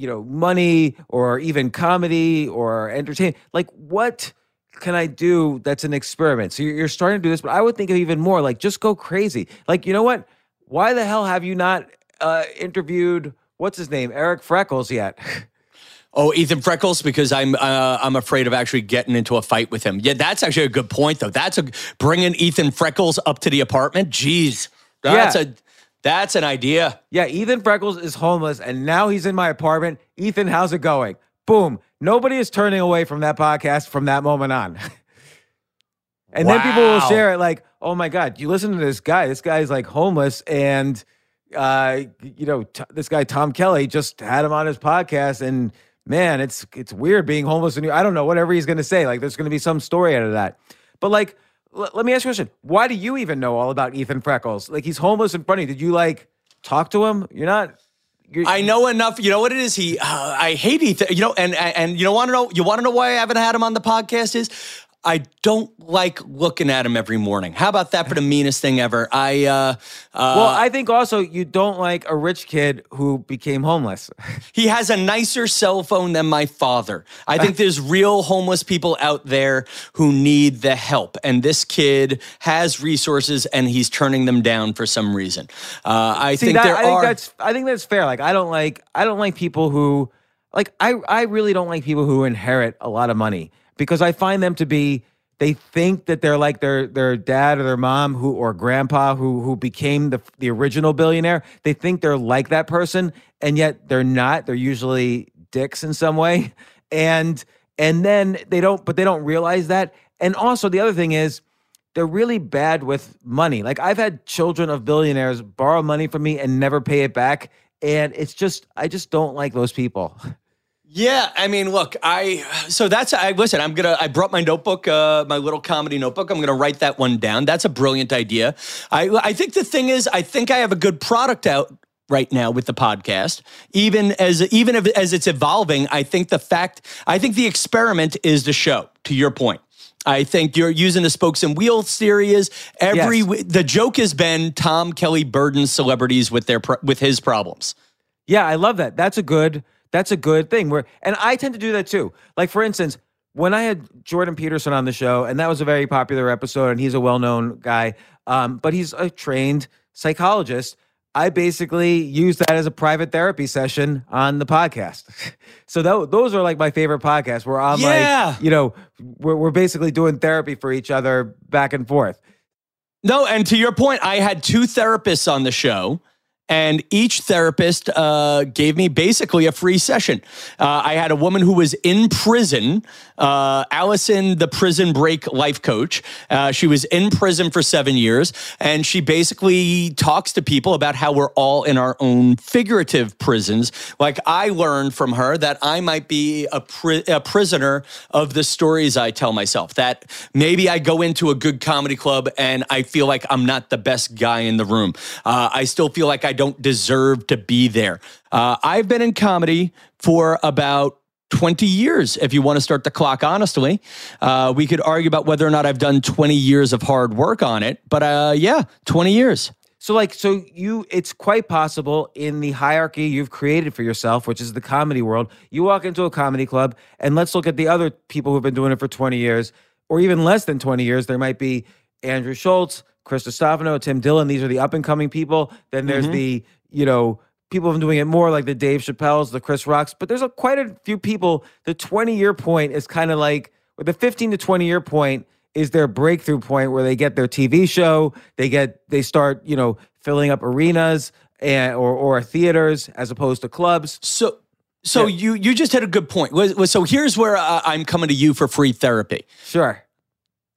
you know money or even comedy or entertainment. Like what? can I do that's an experiment? So you're starting to do this, but I would think of even more like just go crazy. Like, you know what? Why the hell have you not uh, interviewed what's his name, Eric Freckles yet? Oh, Ethan Freckles, because I'm uh, I'm afraid of actually getting into a fight with him. Yeah, that's actually a good point, though. That's a bringing Ethan Freckles up to the apartment. Jeez, that's yeah. a that's an idea. Yeah, Ethan Freckles is homeless, and now he's in my apartment. Ethan, how's it going? Boom. Nobody is turning away from that podcast from that moment on. and wow. then people will share it like, "Oh my god, you listen to this guy. This guy's like homeless and." uh, you know, t- this guy Tom Kelly just had him on his podcast, and man, it's it's weird being homeless. And I don't know whatever he's going to say. Like, there's going to be some story out of that. But like, l- let me ask you a question: Why do you even know all about Ethan Freckles? Like, he's homeless of you. Did you like talk to him? You're not. You're, I know enough. You know what it is. He, uh, I hate Ethan. You know, and and you know want to know. You want to know why I haven't had him on the podcast? Is I don't like looking at him every morning. How about that for the meanest thing ever? I uh, uh Well, I think also you don't like a rich kid who became homeless. he has a nicer cell phone than my father. I think there's real homeless people out there who need the help, and this kid has resources and he's turning them down for some reason. Uh, I See, think that, there I think are. that's I think that's fair. Like I don't like I don't like people who like I I really don't like people who inherit a lot of money because I find them to be they think that they're like their their dad or their mom who or grandpa who who became the the original billionaire. They think they're like that person and yet they're not. They're usually dicks in some way. And and then they don't but they don't realize that. And also the other thing is they're really bad with money. Like I've had children of billionaires borrow money from me and never pay it back. And it's just, I just don't like those people. Yeah, I mean, look, I so that's I listen. I'm gonna. I brought my notebook, uh, my little comedy notebook. I'm gonna write that one down. That's a brilliant idea. I I think the thing is, I think I have a good product out right now with the podcast. Even as even if, as it's evolving, I think the fact, I think the experiment is the show. To your point. I think you're using the spokes and wheels theory is every Yes. the joke has been Tom Kelly burdens celebrities with their with his problems. Yeah, I love that. That's a good, that's a good thing. Where and I tend to do that too. Like for instance, when I had Jordan Peterson on the show, and that was a very popular episode, and he's a well-known guy, um, but he's a trained psychologist. I basically use that as a private therapy session on the podcast. so tho- those are like my favorite podcasts where I'm Yeah. like, you know, we're, we're basically doing therapy for each other back and forth. No, and to your point, I had two therapists on the show, and each therapist uh, gave me basically a free session. Uh, I had a woman who was in prison, uh, Allison, the prison break life coach. Uh, she was in prison for seven years, and she basically talks to people about how we're all in our own figurative prisons. Like I learned from her that I might be a, pri- a prisoner of the stories I tell myself. That maybe I go into a good comedy club and I feel like I'm not the best guy in the room. Uh, I still feel like I don't deserve to be there. Uh, I've been in comedy for about 20 years, if you want to start the clock honestly. Uh, we could argue about whether or not I've done 20 years of hard work on it, but uh, yeah, 20 years. So like so you it's quite possible in the hierarchy you've created for yourself, which is the comedy world, you walk into a comedy club and let's look at the other people who've been doing it for 20 years or even less than 20 years. There might be Andrew Schulz, Chris Stefano, Tim Dillon, these are the up and coming people. Then there's the, you know, people have been doing it more like the Dave Chappelle's, the Chris Rocks, but there's a, quite a few people the 20 year point is kind of like or the 15 to 20 year point is their breakthrough point where they get their TV show, they get they start, you know, filling up arenas and or or theaters as opposed to clubs. So, so you you just had a good point. So here's where uh, I'm coming to you for free therapy. Sure.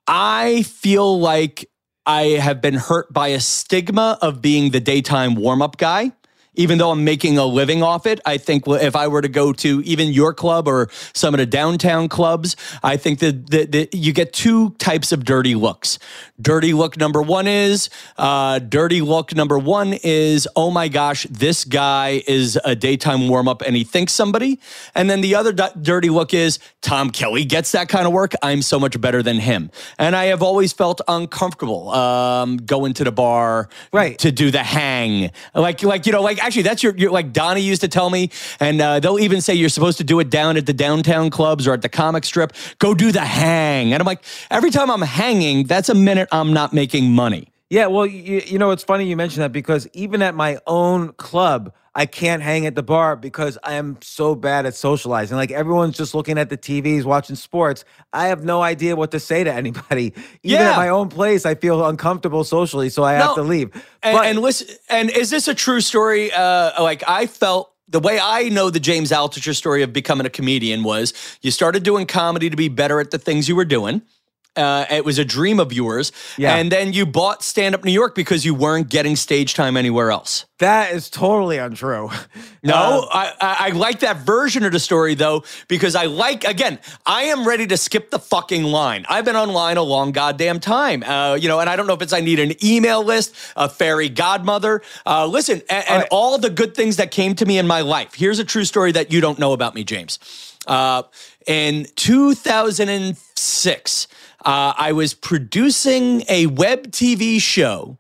I feel like I have been hurt by a stigma of being the daytime warm up guy. Even though I'm making a living off it, I think if I were to go to even your club or some of the downtown clubs, I think that, that, that you get two types of dirty looks. Dirty look number one is, uh, dirty look number one is, oh my gosh, this guy is a daytime warm up and he thinks somebody. And then the other di- dirty look is, Tom Kelly gets that kind of work. I'm so much better than him. And I have always felt uncomfortable um, going to the bar Right. to do the hang. Like, like you know, like actually, that's your, your like Donnie used to tell me, and uh, they'll even say you're supposed to do it down at the downtown clubs or at the comic strip. Go do the hang, and I'm like, every time I'm hanging, that's a minute I'm not making money. Yeah, well, you, you know, it's funny you mentioned that because even at my own club, I can't hang at the bar because I am so bad at socializing. Like everyone's just looking at the TVs, watching sports. I have no idea what to say to anybody. Even Yeah. at my own place, I feel uncomfortable socially, so I have to leave. And, But- and listen, and is this a true story? Uh, like I felt the way I know the James Altucher story of becoming a comedian was you started doing comedy to be better at the things you were doing. Uh, it was a dream of yours. Yeah. And then you bought Stand Up New York because you weren't getting stage time anywhere else. that is totally untrue. No, Uh, I, I, I like that version of the story though, because I like, again, I am ready to skip the fucking line. I've been online a long goddamn time, uh, you know, and I don't know if it's I need an email list, a fairy godmother. Uh, listen, and, right. all the good things that came to me in my life. Here's a true story that you don't know about me, James. Uh, in 2006, Uh, I was producing a web TV show.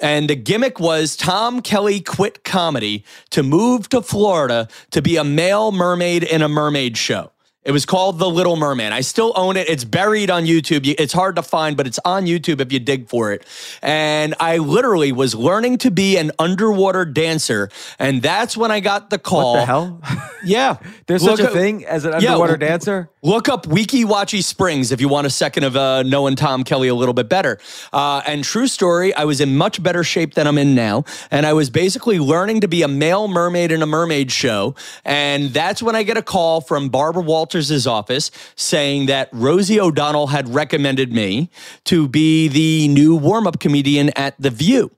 And the gimmick was Tom Kelly quit comedy to move to Florida to be a male mermaid in a mermaid show. It was called The Little Merman. I still own it. It's buried on YouTube. It's hard to find, but it's on YouTube if you dig for it. And I literally was learning to be an underwater dancer. And that's when I got the call. What the hell? Yeah. There's Look such a up- thing as an underwater w- dancer? Look up Weeki Wachee Springs if you want a second of uh, knowing Tom Kelly a little bit better. Uh, and true story, I was in much better shape than I'm in now. And I was basically learning to be a male mermaid in a mermaid show. And that's when I get a call from Barbara Walters' office saying that Rosie O'Donnell had recommended me to be the new warm up comedian at The View.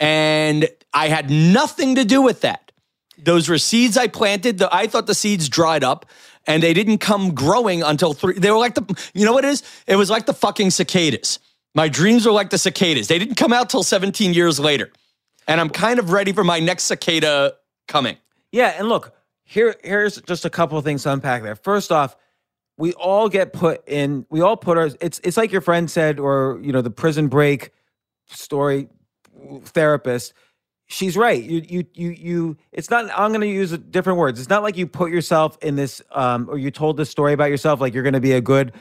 And I had nothing to do with that. Those were seeds I planted. The, I thought the seeds dried up and they didn't come growing until three. They were like the, you know what it is? It was like the fucking cicadas. My dreams were like the cicadas. They didn't come out till 17 years later. And I'm kind of ready for my next cicada coming. Yeah, and look, here here's just a couple of things to unpack there. First off, we all get put in we all put our it's it's like your friend said or you know the prison break story therapist. She's right. You you you you it's not i'm going to use different words. It's not like you put yourself in this um or you told this story about yourself like you're going to be a good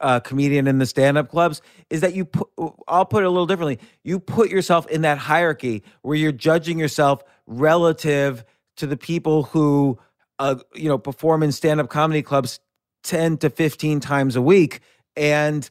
uh, comedian in the stand-up clubs is that you put i'll put it a little differently. You put yourself in that hierarchy where you're judging yourself relative to the people who uh, you know perform in stand-up comedy clubs 10 to 15 times a week. And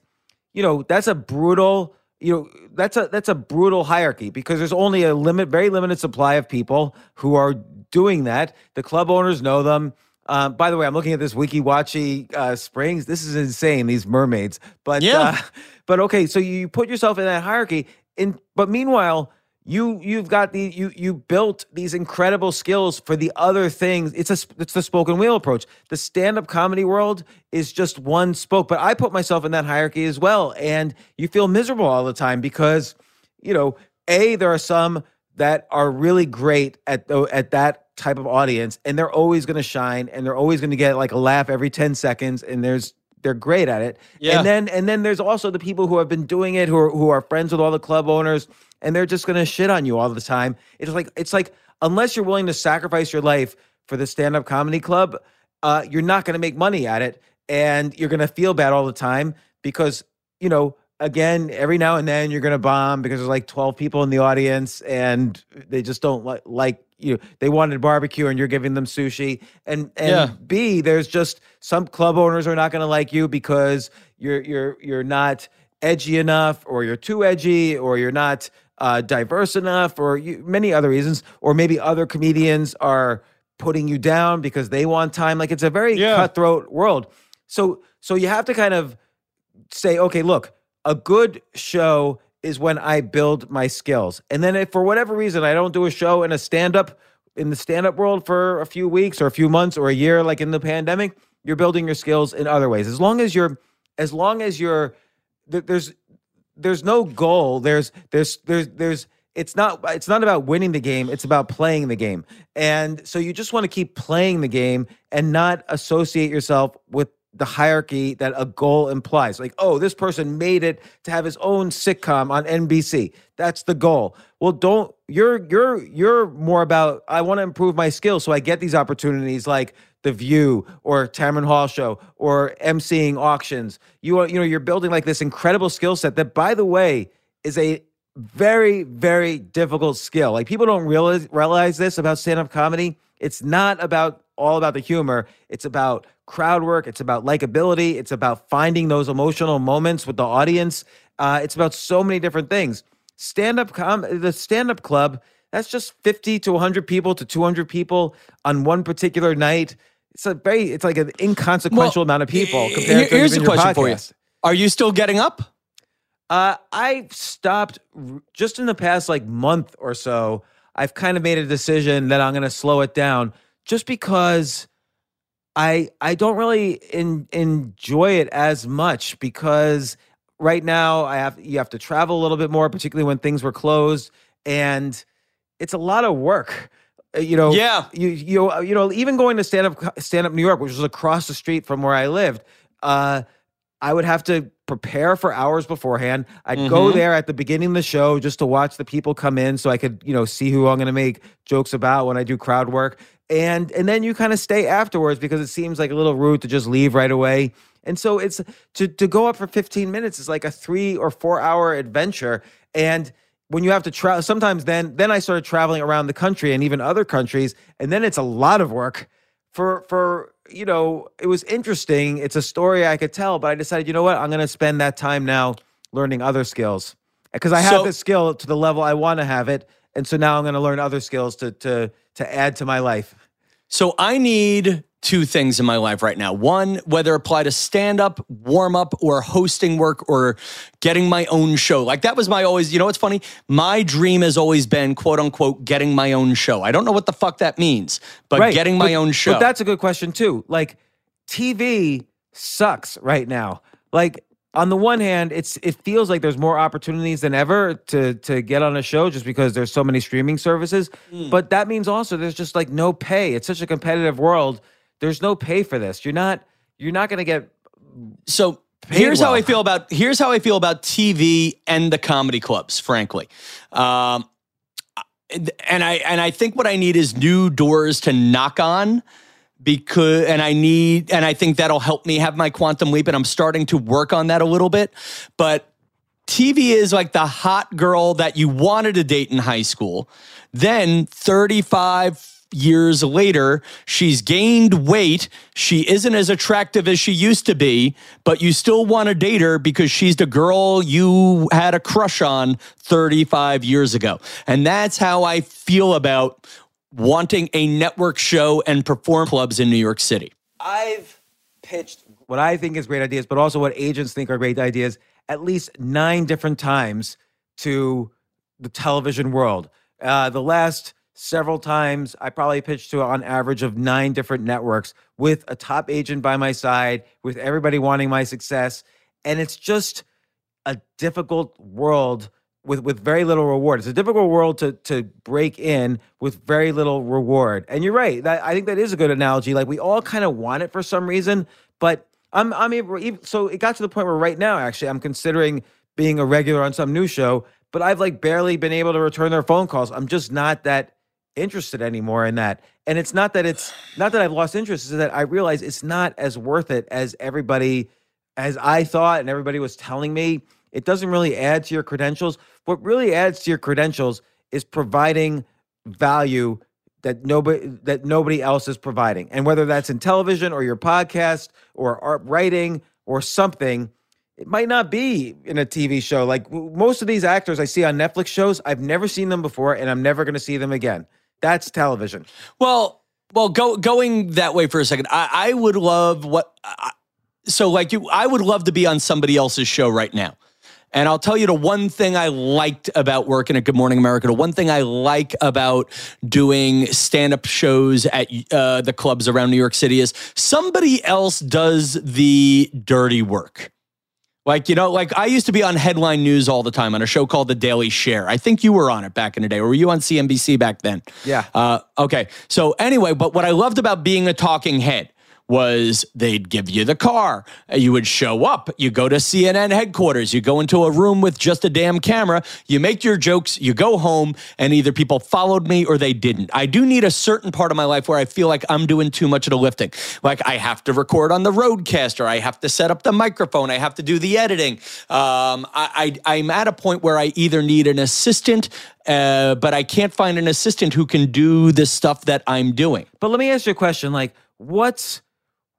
you know that's a brutal you know that's a that's a brutal hierarchy because there's only a limit very limited supply of people who are doing that. The club owners know them. Um, by the way i'm looking at this Weeki Wachee uh, springs. This is insane these mermaids. But Yeah. uh, but okay so you put yourself in that hierarchy. In but meanwhile you you've got the you you built these incredible skills for the other things. It's a it's the spoken wheel approach. The stand-up comedy world is just one spoke but i put myself in that hierarchy as well. And you feel miserable all the time because you know a there are some that are really great at at that type of audience and they're always going to shine and they're always going to get like a laugh every 10 seconds and there's they're great at it Yeah. and then and then there's also the people who have been doing it who are who are friends with all the club owners and they're just going to shit on you all the time it's like it's like unless you're willing to sacrifice your life for the stand-up comedy club uh, you're not going to make money at it and you're going to feel bad all the time because you know again every now and then you're going to bomb because there's like 12 people in the audience and they just don't like like you they wanted barbecue and you're giving them sushi and and Yeah. b there's just some club owners are not going to like you because you're you're you're not edgy enough or you're too edgy or you're not uh, diverse enough or you, many other reasons or maybe other comedians are putting you down because they want time like it's a very Yeah. cutthroat world so so you have to kind of say, okay, look, a good show is when I build my skills. And then if for whatever reason I don't do a show in a stand-up in the stand-up world for a few weeks or a few months or a year like in the pandemic, you're building your skills in other ways. As long as you're as long as you're there's there's no goal. There's there's there's there's it's not it's not about winning the game, it's about playing the game. And so you just want to keep playing the game and not associate yourself with the hierarchy that a goal implies. Like, oh, this person made it to have his own sitcom on NBC. That's the goal. Well, don't you're you're you're more about I want to improve my skills so I get these opportunities like The View or Tamron Hall show or emceeing auctions. You are you know you're building like this incredible skill set that by the way is a very very difficult skill. Like people don't realize realize this about stand-up comedy. It's not about all about the humor. It's about crowd work. It's about likability. It's about finding those emotional moments with the audience. Uh, it's about so many different things. Stand-up com the stand-up club, that's just 50 to 100 people to 200 people on one particular night. It's a very it's like an inconsequential amount of people compared to here's a question for you. Are you still getting up? Uh, I've stopped just in the past like month or so. I've kind of made a decision that I'm going to slow it down just because I I don't really in, enjoy it as much because right now I have you have to travel a little bit more, particularly when things were closed, and it's a lot of work. Uh, You know, Yeah. you you you know even going to stand up stand up New York, which was across the street from where I lived. Uh, I would have to prepare for hours beforehand. I'd go there at the beginning of the show just to watch the people come in so I could, you know, see who I'm going to make jokes about when I do crowd work. And and then you kind of stay afterwards because it seems like a little rude to just leave right away. And so it's to to go up for 15 minutes is like a 3 or 4 hour adventure. And when you have to travel sometimes then then I started traveling around the country and even other countries and then it's a lot of work. For for you know it was interesting. It's a story i could tell but i decided you know what? I'm going to spend that time now learning other skills because i have So- this skill to the level i want to have it and so now i'm going to learn other skills to to to add to my life So I need two things in my life right now. One, whether apply to stand up, warm up, or hosting work or getting my own show. Like that was my always, you know what's funny? My dream has always been quote unquote getting my own show. I don't know what the fuck that means, but getting my But- own show. But that's a good question too. Like TV sucks right now. Like on the one hand, it's it feels like there's more opportunities than ever to to get on a show just because there's so many streaming services. Hmm. But that means also there's just like no pay. It's such a competitive world. There's no pay for this. You're not you're not going to get so Paid here's how. I feel about here's how I feel about TV and the comedy clubs, frankly. Um, and I and I think what I need is new doors to knock on because and I need and I think that'll help me have my quantum leap and I'm starting to work on that a little bit. But TV is like the hot girl that you wanted to date in high school. Then 35 years later, she's gained weight. She isn't as attractive as she used to be, but you still want to date her because she's the girl you had a crush on 35 years ago. And that's how I feel about wanting a network show and perform clubs in New York City. I've pitched what I think is great ideas, but also what agents think are great ideas at least nine different times to the television world. Uh, the last several times, I probably pitched to on average of nine different networks with a top agent by my side, with everybody wanting my success. And it's just a difficult world with with very little reward. It's a difficult world to to break in with very little reward. And you're right. That I think that is a good analogy. Like we all kind of want it for some reason, but I'm I'm even- so it got to the point where right now actually I'm considering being a regular on some new show, but I've like barely been able to return their phone calls. I'm just not that interested anymore in that. And it's not that it's not that I've lost interest, it's that I realize it's not as worth it as everybody as I thought and everybody was telling me. It doesn't really add to your credentials. What really adds to your credentials is providing value that nobody that nobody else is providing. And whether that's in television or your podcast or art writing or something, it might not be in a TV show. Like most of these actors I see on Netflix shows, I've never seen them before and I'm never going to see them again. That's television. Well, well, go going that way for a second. I, I would love what. I, so, like you, I would love to be on somebody else's show right now. And I'll tell you the one thing I liked about working at Good Morning America, the one thing I like about doing stand up shows at uh, the clubs around New York City is somebody else does the dirty work. Like, you know, like I used to be on headline news all the time on a show called The Daily Share. I think you were on it back in the day. Were you on CNBC back then? Yeah. Uh, okay. So anyway, but what I loved about being a talking head was they'd give you the car. You would show up. You go to CNN headquarters. You go into a room with just a damn camera. You make your jokes. You go home, and either people followed me or they didn't. I do need a certain part of my life where I feel like I'm doing too much of the lifting. Like I have to record on the RODECaster. I have to set up the microphone. I have to do the editing. Um, I, I, I'm at a point where I either need an assistant, uh, but I can't find an assistant who can do the stuff that I'm doing. But let me ask you a question like what's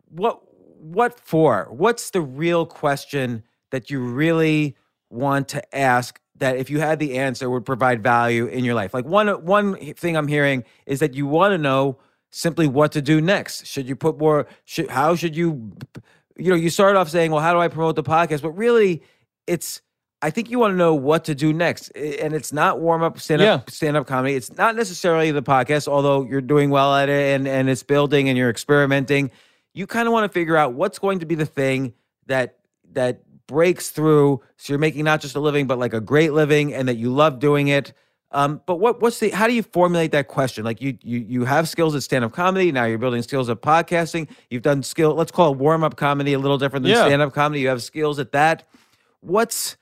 what what for? What's the real question that you really want to ask that if you had the answer would provide value in your life? Like one one thing I'm hearing is that you want to know simply what to do next. Should you put more should, how should you you know, you start off saying, "Well, how do I promote the podcast?" But really it's I think you want to know what to do next. And it's not warm up stand up Yeah. stand up comedy. It's not necessarily the podcast, although you're doing well at it and, and it's building and you're experimenting. You kind of want to figure out what's going to be the thing that that breaks through so you're making not just a living but like a great living and that you love doing it Um, but what what's the how do you formulate that question? Like you you you have skills at stand up comedy. Now you're building skills at podcasting. You've done skill. Let's call it warm up comedy a little different than Yeah. stand up comedy. You have skills at that. What's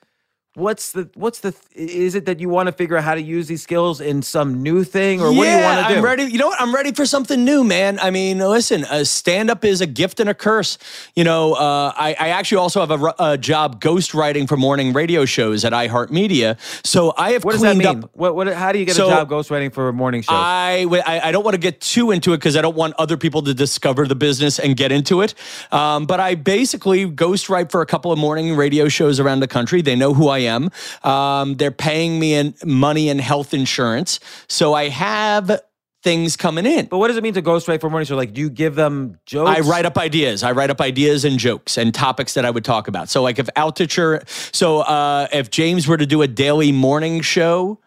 what's the what's the is it that you want to figure out how to use these skills in some new thing or what do you want to do? I'm ready. You know what? I'm ready for something new, man. I mean, listen, uh, stand up is a gift and a curse. You know, uh, I, I actually also have a, a job ghostwriting for morning radio shows at iHeartMedia. So I have What does that mean? up. What what how do you get So, a job ghostwriting for morning shows? i don't want to get too into it because I don't want other people to discover the business and get into it. Um, but I basically ghostwrite for a couple of morning radio shows around the country. They know who I am. Um, they're paying me in money and health insurance, so I have things coming in. but what does it mean to go straight for morning show? Like do you give them jokes? I write up ideas. I write up ideas and jokes and topics that I would talk about. So, like if Altucher, so uh, if James were to do a daily morning show,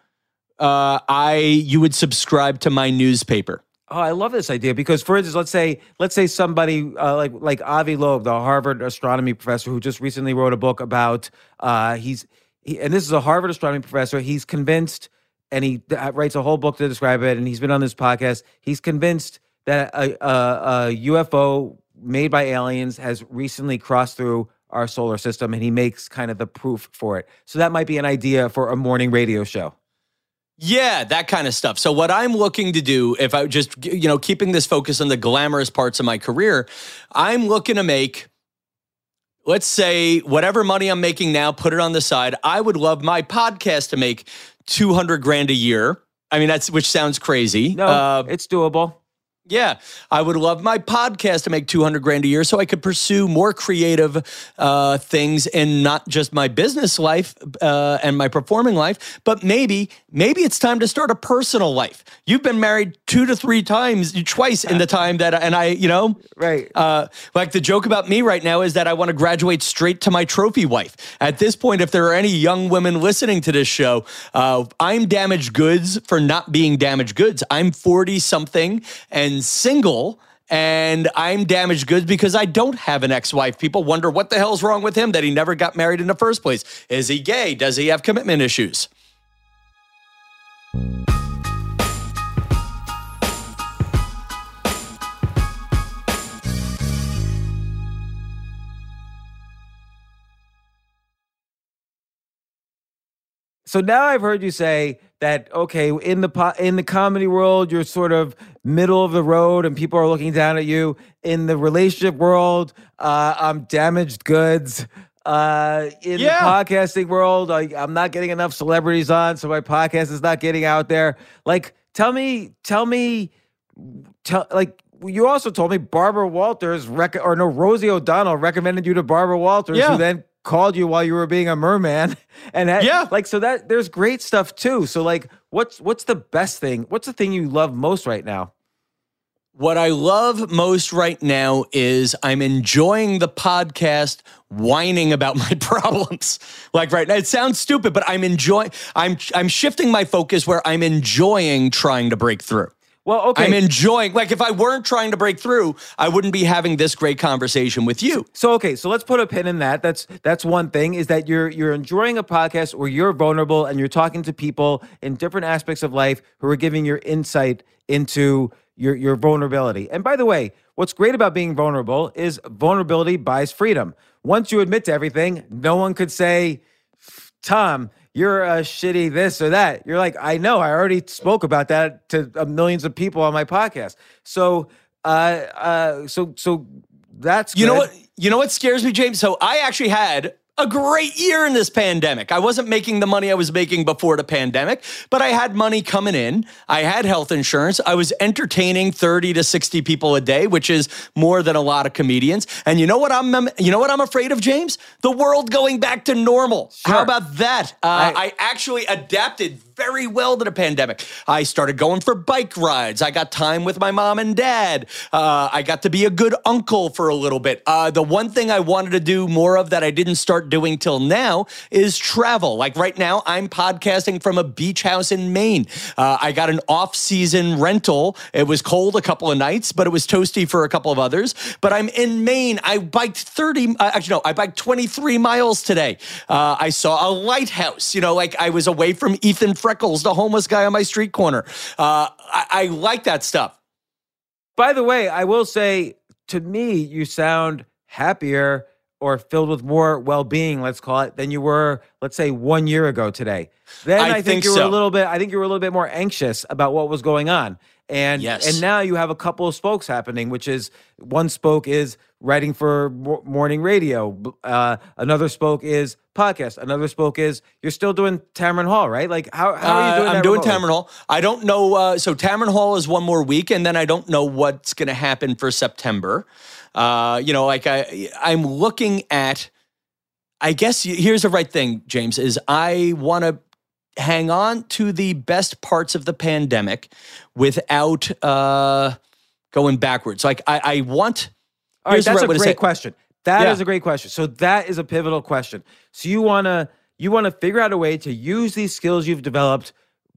uh, I you would subscribe to my newspaper. Oh, I love this idea because, for instance, let's say let's say somebody uh, like like Avi Loeb, the Harvard astronomy professor, who just recently wrote a book about uh, he's he, and this is a Harvard astronomy professor. He's convinced, and he uh, writes a whole book to describe it. And he's been on this podcast. He's convinced that a, a, a UFO made by aliens has recently crossed through our solar system, and he makes kind of the proof for it. So that might be an idea for a morning radio show. Yeah, that kind of stuff. So what I'm looking to do, if I just you know keeping this focus on the glamorous parts of my career, I'm looking to make. Let's say whatever money I'm making now, put it on the side. I would love my podcast to make 200 grand a year. I mean, that's which sounds crazy. No, Uh, it's doable. Yeah, I would love my podcast to make 200 grand a year so I could pursue more creative uh, things in not just my business life uh, and my performing life, but maybe, maybe it's time to start a personal life. You've been married two to three times, twice in the time that, and I, you know, Right. uh, like the joke about me right now is that I want to graduate straight to my trophy wife. At this point, if there are any young women listening to this show, uh, I'm damaged goods for not being damaged goods. I'm 40 something and single. And I'm damaged goods because I don't have an ex wife. People wonder what the hell's wrong with him that he never got married in the first place. Is he gay? Does he have commitment issues? So now I've heard you say that okay, in the po- in the comedy world, you're sort of middle of the road, and people are looking down at you. In the relationship world, uh, I'm damaged goods. Uh, in Yeah. the podcasting world, I, I'm not getting enough celebrities on, so my podcast is not getting out there. Like, tell me, tell me, tell like. You also told me Barbara Walters, rec- or no, Rosie O'Donnell recommended you to Barbara Walters, Yeah. who then called you while you were being a merman. And that, Yeah. like so that there's great stuff too. So like, what's what's the best thing? What's the thing you love most right now? What I love most right now is I'm enjoying the podcast whining about my problems. Like right now, it sounds stupid, but I'm enjoying I'm I'm shifting my focus where I'm enjoying trying to break through. Well, okay. I'm enjoying like if I weren't trying to break through, I wouldn't be having this great conversation with you. So okay, so let's put a pin in that. That's that's one thing is that you're you're enjoying a podcast where you're vulnerable and you're talking to people in different aspects of life who are giving your insight into your your vulnerability. And by the way, what's great about being vulnerable is vulnerability buys freedom. Once you admit to everything, no one could say, Tom, you're a shitty this or that. You're like, I know, I already spoke about that to uh, millions of people on my podcast. So, uh, uh, so, so that's You know what? You know what scares me, James? So I actually had a great year in this pandemic. I wasn't making the money I was making before the pandemic, but I had money coming in. I had health insurance. I was entertaining 30 to 60 people a day, which is more than a lot of comedians. And you know what I'm you know what I'm afraid of, James? The world going back to normal. How about that? Uh, I- I actually adapted very well to the pandemic. I started going for bike rides. I got time with my mom and dad. Uh, I got to be a good uncle for a little bit. Uh, the one thing I wanted to do more of that I didn't start doing till now is travel. Like right now, I'm podcasting from a beach house in Maine. Uh, I got an off season rental. It was cold a couple of nights, but it was toasty for a couple of others. But I'm in Maine. I biked 30, uh, actually, no, I biked 23 miles today. Uh, I saw a lighthouse. You know, like I was away from Ethan Freckles, the homeless guy on my street corner. Uh, I, I like that stuff. By the way, I will say to me, you sound happier or filled with more well-being, let's call it, than you were, let's say, one year ago today. Then I, I think, think you were a little bit. I think you were a little bit more anxious about what was going on, and Yes. and now you have a couple of spokes happening, which is one spoke is writing for morning radio, uh, another spoke is podcast, another spoke is you're still doing Tamron Hall, right? Like how how are you Uh, doing? I'm that doing remotely? Tamron Hall. I don't know. Uh, so Tamron Hall is one more week, and then I don't know what's going to happen for September. Uh, you know, like I, I'm looking at. I guess here's the right thing, James. Is I want to hang on to the best parts of the pandemic without uh, going backwards. Like I, I want. All right, that's a way to say great question. That is Yeah. a great question. So that is a pivotal question. So you wanna you wanna figure out a way to use these skills you've developed,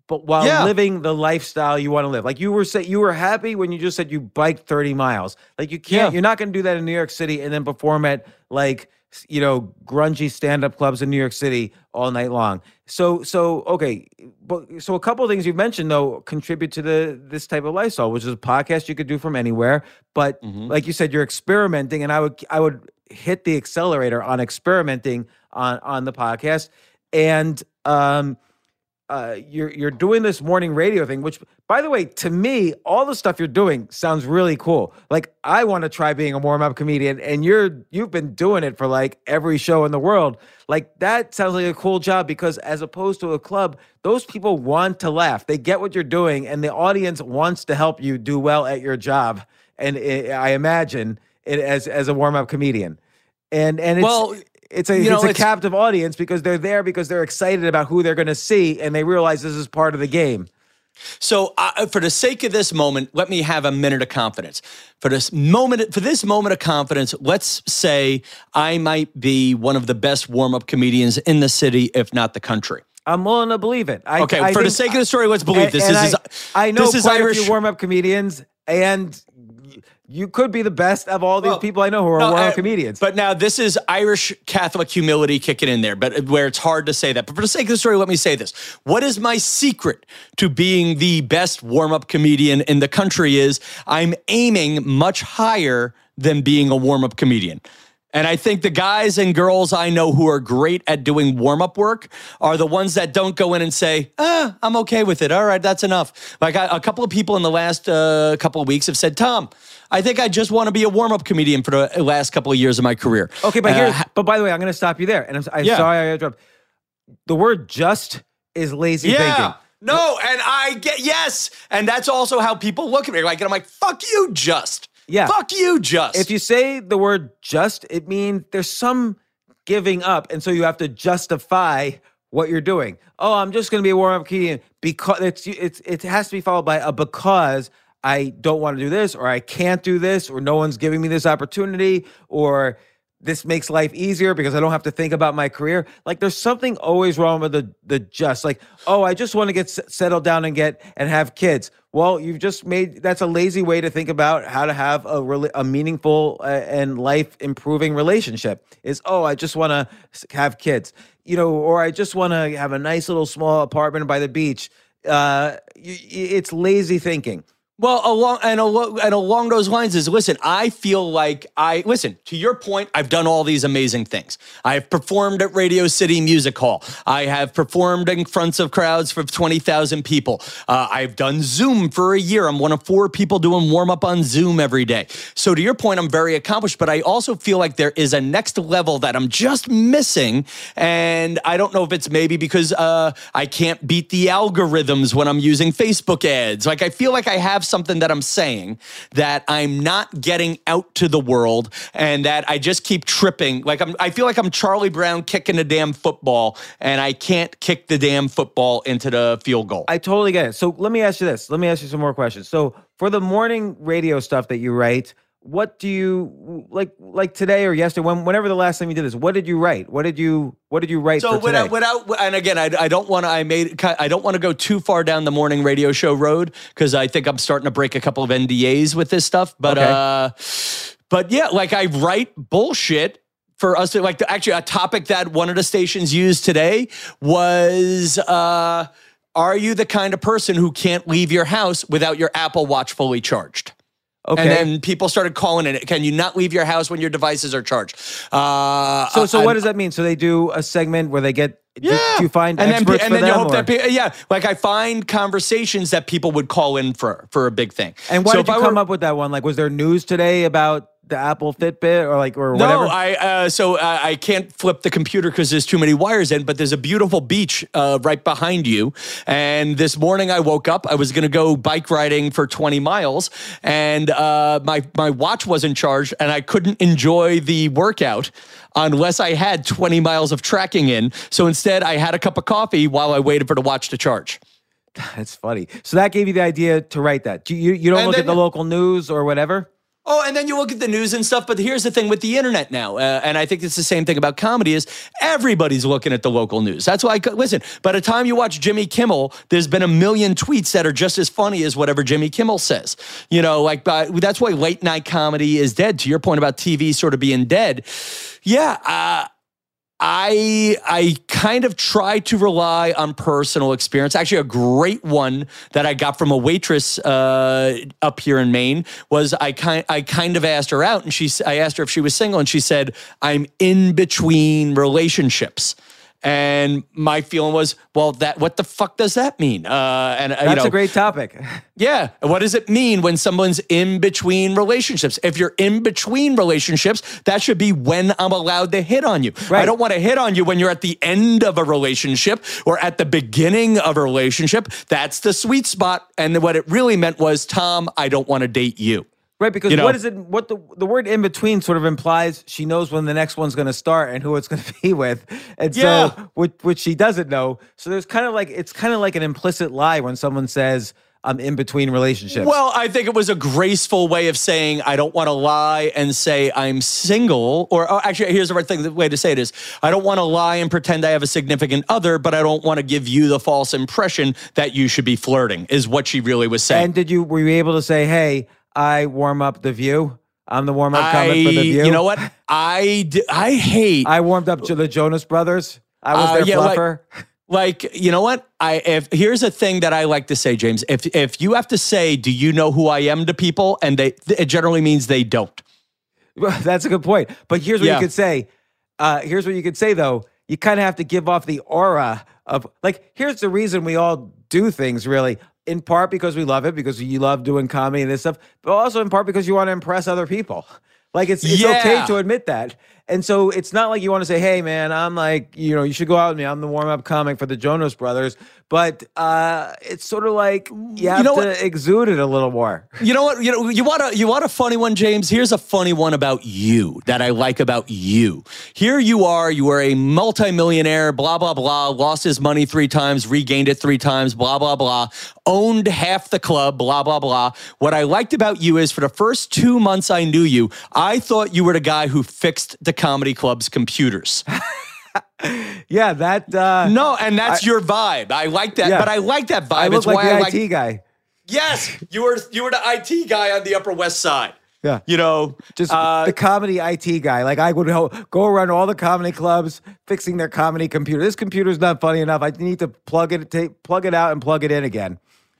but while Yeah. living the lifestyle you want to live. Like you were say you were happy when you just said you biked 30 miles. Like you can't, Yeah. you're not gonna do that in New York City and then perform at like you know grungy stand-up clubs in New York City all night long. So so okay, but so a couple of things you've mentioned though contribute to the this type of lifestyle, which is a podcast you could do from anywhere. But Mhm. like you said, you're experimenting, and I would I would hit the accelerator on experimenting on on the podcast, and um, uh, you're you're doing this morning radio thing, which by the way, to me, all the stuff you're doing sounds really cool. Like I want to try being a warm up comedian, and you're you've been doing it for like every show in the world. Like that sounds like a cool job because as opposed to a club, those people want to laugh. They get what you're doing, and the audience wants to help you do well at your job. And it, I imagine it as as a warm up comedian, and and it's. Well, it's a you know, it's a it's- captive audience because they're there because they're excited about who they're going to see and they realize this is part of the game. So, uh, for the sake of this moment, let me have a minute of confidence. For this moment, for this moment of confidence, let's say I might be one of the best warm-up comedians in the city, if not the country. I'm willing to believe it. I, Okay, I for the sake of the story, let's believe and- this. and This is I, I know this is Irish. a few warm-up comedians, and you could be the best of all these Well, people I know who are No, uh, comedians. But now this is Irish Catholic humility kicking in there, but where it's hard to say that. But for the sake of the story, let me say this. What is my secret to being the best warm-up comedian in the country is I'm aiming much higher than being a warm-up comedian. And I think the guys and girls I know who are great at doing warm up work are the ones that don't go in and say, ah, I'm okay with it. All right, that's enough. Like I, a couple of people in the last uh, couple of weeks have said, Tom, I think I just want to be a warm up comedian for the last couple of years of my career. okay, but Uh, here's but by the way, I'm going to stop you there, and I'm, I'm Yeah. sorry I interrupt. The word "just" is lazy yeah. thinking. No, and I get yes, and that's also how people look at me. Like, and I'm like, "Fuck you, just." Yeah. Fuck you, just. If you say the word just, it means there's some giving up. And so you have to justify what you're doing. Oh, I'm just going to be a warm up comedian because it's, it's, it has to be followed by a because I don't want to do this or I can't do this or no one's giving me this opportunity or this makes life easier because I don't have to think about my career. Like there's something always wrong with the the just like, oh, I just want to get s- settled down and get and have kids. Well, you've just made that's a lazy way to think about how to have a rela- a meaningful uh, and life improving relationship. Is oh, I just want to have kids, you know, or I just want to have a nice little small apartment by the beach. Uh, it's lazy thinking. Well, along and along, and along those lines is listen. I feel like I listen to your point. I've done all these amazing things. I've performed at Radio City Music Hall. I have performed in fronts of crowds for twenty thousand people. Uh, I've done Zoom for a year. I'm one of four people doing warm up on Zoom every day. So to your point, I'm very accomplished. But I also feel like there is a next level that I'm just missing, and I don't know if it's maybe because uh, I can't beat the algorithms when I'm using Facebook ads. Like I feel like I have something that I'm saying that I'm not getting out to the world and that I just keep tripping. Like I'm I feel like I'm Charlie Brown kicking a damn football and I can't kick the damn football into the field goal. I totally get it. So let me ask you this. Let me ask you some more questions. So for the morning radio stuff that you write, what do you like like today or yesterday when, whenever the last time you did this what did you write what did you what did you write So for today? without, without, and again, I, I don't want to. I made. I don't want to go too far down the morning radio show road because I think I'm starting to break a couple of NDAs with this stuff. But Okay. uh, but yeah, like I write bullshit for us to like. To, actually, a topic that one of the stations used today was. uh are you the kind of person who can't leave your house without your Apple Watch fully charged? Okay And then people started calling it. Can you not leave your house when your devices are charged? Uh, so so I- what does that mean so they do a segment where they get yeah. do you find and then, and for then you hope or- that pe- yeah, like I find conversations that people would call in for for a big thing. and why So did if you I come were- up with that one like was there news today about the apple fitbit or like or whatever? No, I uh, so uh, I can't flip the computer because there's too many wires in. But there's a beautiful beach uh, right behind you. And this morning I woke up. I was going to go bike riding for 20 miles, and uh, my my watch wasn't charged, and I couldn't enjoy the workout unless I had 20 miles of tracking in. So instead, I had a cup of coffee while I waited for the watch to charge. that's funny so that gave you the idea to write that Do you you don't And look at the local news or whatever Oh, and then you look at the news and stuff. But here's the thing with the internet now, uh, and I think it's the same thing about comedy: is everybody's looking at the local news. That's why. I, listen, by the time you watch Jimmy Kimmel, there's been a million tweets that are just as funny as whatever Jimmy Kimmel says. You know, like uh, that's why late night comedy is dead. To your point about TV sort of being dead, yeah. Uh, I I kind of try to rely on personal experience. Actually, a great one that I got from a waitress uh, up here in Maine was I kind I kind of asked her out, and she I asked her if she was single, and she said I'm in between relationships. And my feeling was, well, that what the fuck does that mean? Uh, and uh, you that's know, a great topic yeah. What does it mean when someone's in between relationships? If you're in between relationships, that should be when I'm allowed to hit on you. Right. I don't want to hit on you when you're at the end of a relationship or at the beginning of a relationship. That's the sweet spot. And what it really meant was, Tom, I don't want to date you. Right, because You know- what is it? What the the word in between sort of implies she knows when the next one's going to start and who it's going to be with, and Yeah. so which, which she doesn't know. So there's kind of like it's kind of like an implicit lie when someone says I'm in between relationships. Well, I think it was a graceful way of saying I don't want to lie and say I'm single. Or oh, actually, here's the right thing. The way to say it is I don't want to lie and pretend I have a significant other, but I don't want to give you the false impression that you should be flirting. Is what she really was saying. and did you were you able to say, "Hey, I warm up the View. I'm the warm up comment for the View." you know what? I d- I hate I warmed up to the Jonas Brothers. I was Uh, their yeah, like- fluffer. like you know what i if here's a thing that i like to say james if if you have to say do you know who i am to people and they it generally means they don't Well, That's a good point. But here's what Yeah. you could say. Uh, here's what you could say though. You kind of have to give off the aura of like. Here's the reason we all do things really. In part because we love it, because you love doing comedy and this stuff, but also in part because you want to impress other people. Like it's it's okay to admit that. And so it's not like you want to say, "Hey, man, I'm like, you know, you should go out with me. I'm the warm up comic for the Jonas Brothers." But uh, it's sort of like you have know to what? exude it a little more. You know what? You know you want a you want a funny one, James. Here's a funny one about you that I like about you. Here you are. You are a multimillionaire. Blah blah blah. Lost his money three times, regained it three times. Blah blah blah. Owned half the club. Blah blah blah. What I liked about you is for the first two months I knew you, I thought you were the guy who fixed the comedy club's computers. Yeah, that. Uh, No, and that's your vibe. I like that. Yeah. But I like that vibe. I it's look like why the I IT like. guy. Yes, you were you were the IT guy on the Upper West Side. Yeah. You know, just uh, the comedy IT guy. Like I would go around all the comedy clubs fixing their comedy computer. This computer's not funny enough. I need to plug it, take, plug it out, and plug it in again.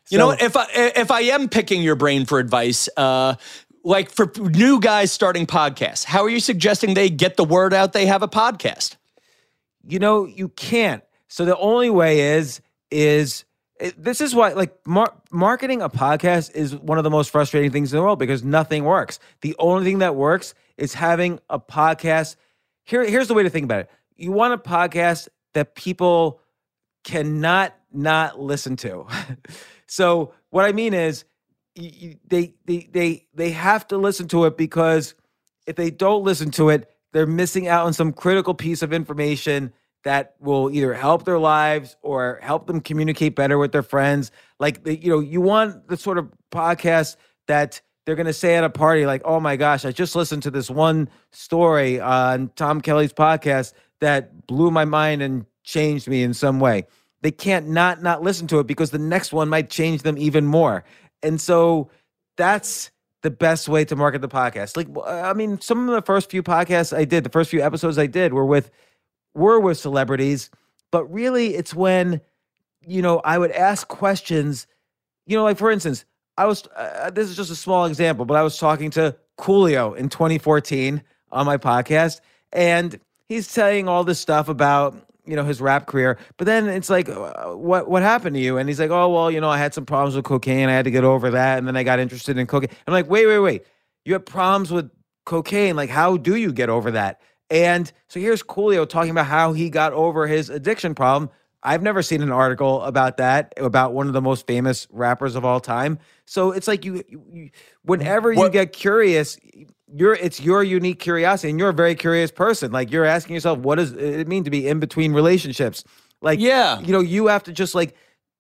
You know, if I if I am picking your brain for advice, uh, like for new guys starting podcasts, how are you suggesting they get the word out? They have a podcast. You know you can't. So the only way is is it, this is why like mar- marketing a podcast is one of the most frustrating things in the world because nothing works. The only thing that works is having a podcast. Here, here's the way to think about it. You want a podcast that people cannot not listen to. so what I mean is, they they they they have to listen to it because if they don't listen to it, they're missing out on some critical piece of information that will either help their lives or help them communicate better with their friends. Like you know, you want the sort of podcast that they're going to say at a party, like, oh my gosh, I just listened to this one story on Tom Kelly's podcast that blew my mind and changed me in some way. They can't not not listen to it because the next one might change them even more. And so that's the best way to market the podcast. Like I mean, some of the first few podcasts I did, the first few episodes I did were with were with celebrities, but really it's when you know, I would ask questions, you know, like for instance, I was uh, this is just a small example, but I was talking to Coolio in 2014 on my podcast and he's saying all this stuff about you know his rap career but then it's like uh, what what happened to you? And he's like oh well you know i had some problems with cocaine. I had to get over that and then i got interested in cocaine. I'm like wait wait wait. You have problems with cocaine. Like how do you get over that? And so here's coolio talking about how he got over his addiction problem. I've never seen an article about that about one of the most famous rappers of all time. So it's like you, you whenever what? you get curious you're it's your unique curiosity and you're a very curious person. Like you're asking yourself what does it mean to be in between relationships? Like yeah. you know you have to just like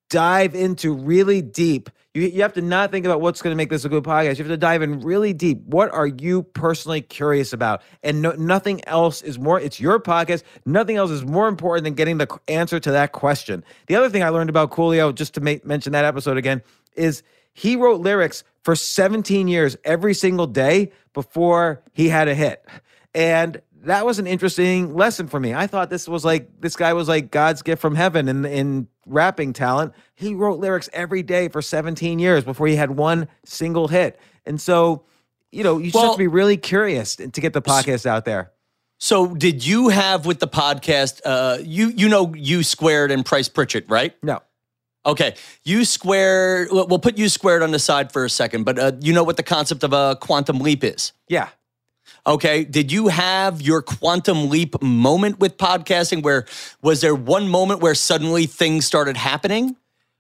dive into really deep. You, you have to not think about what's going to make this a good podcast. You have to dive in really deep. What are you personally curious about? And no, nothing else is more it's your podcast. Nothing else is more important than getting the answer to that question. The other thing i learned about coolio just to make, mention that episode again is he wrote lyrics for 17 years every single day before he had a hit. And that was an interesting lesson for me. I thought this was like this guy was like God's gift from heaven in in rapping talent. He wrote lyrics every day for 17 years before he had one single hit. And so, you know, you just well, have to be really curious to get the podcast out there. So, did you have with the podcast? Uh, you you know you squared and Price Pritchett, right? No. Okay, U squared. We'll put U squared on the side for a second, but uh, you know what the concept of a quantum leap is? Yeah. Okay. Did you have your quantum leap moment with podcasting? Where was there one moment where suddenly things started happening?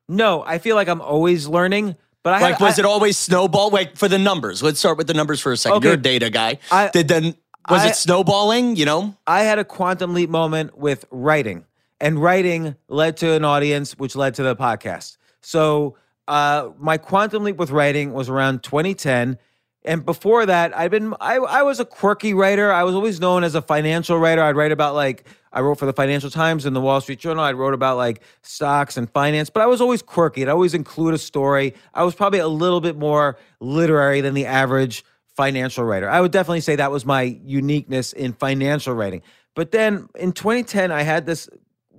No, I feel like I'm always learning. But I like, was I, it always snowball? Like for the numbers, let's start with the numbers for a second. Okay. You're a data guy. I, Did then was I, it snowballing? You know, I had a quantum leap moment with writing and writing led to an audience, which led to the podcast. So uh, my quantum leap with writing was around 2010. And before that, I've been I, I was a quirky writer. I was always known as a financial writer. I'd write about like I wrote for the Financial Times and the Wall Street Journal. I wrote about like stocks and finance, but I was always quirky. I'd always include a story. I was probably a little bit more literary than the average financial writer. I would definitely say that was my uniqueness in financial writing. But then in 2010, I had this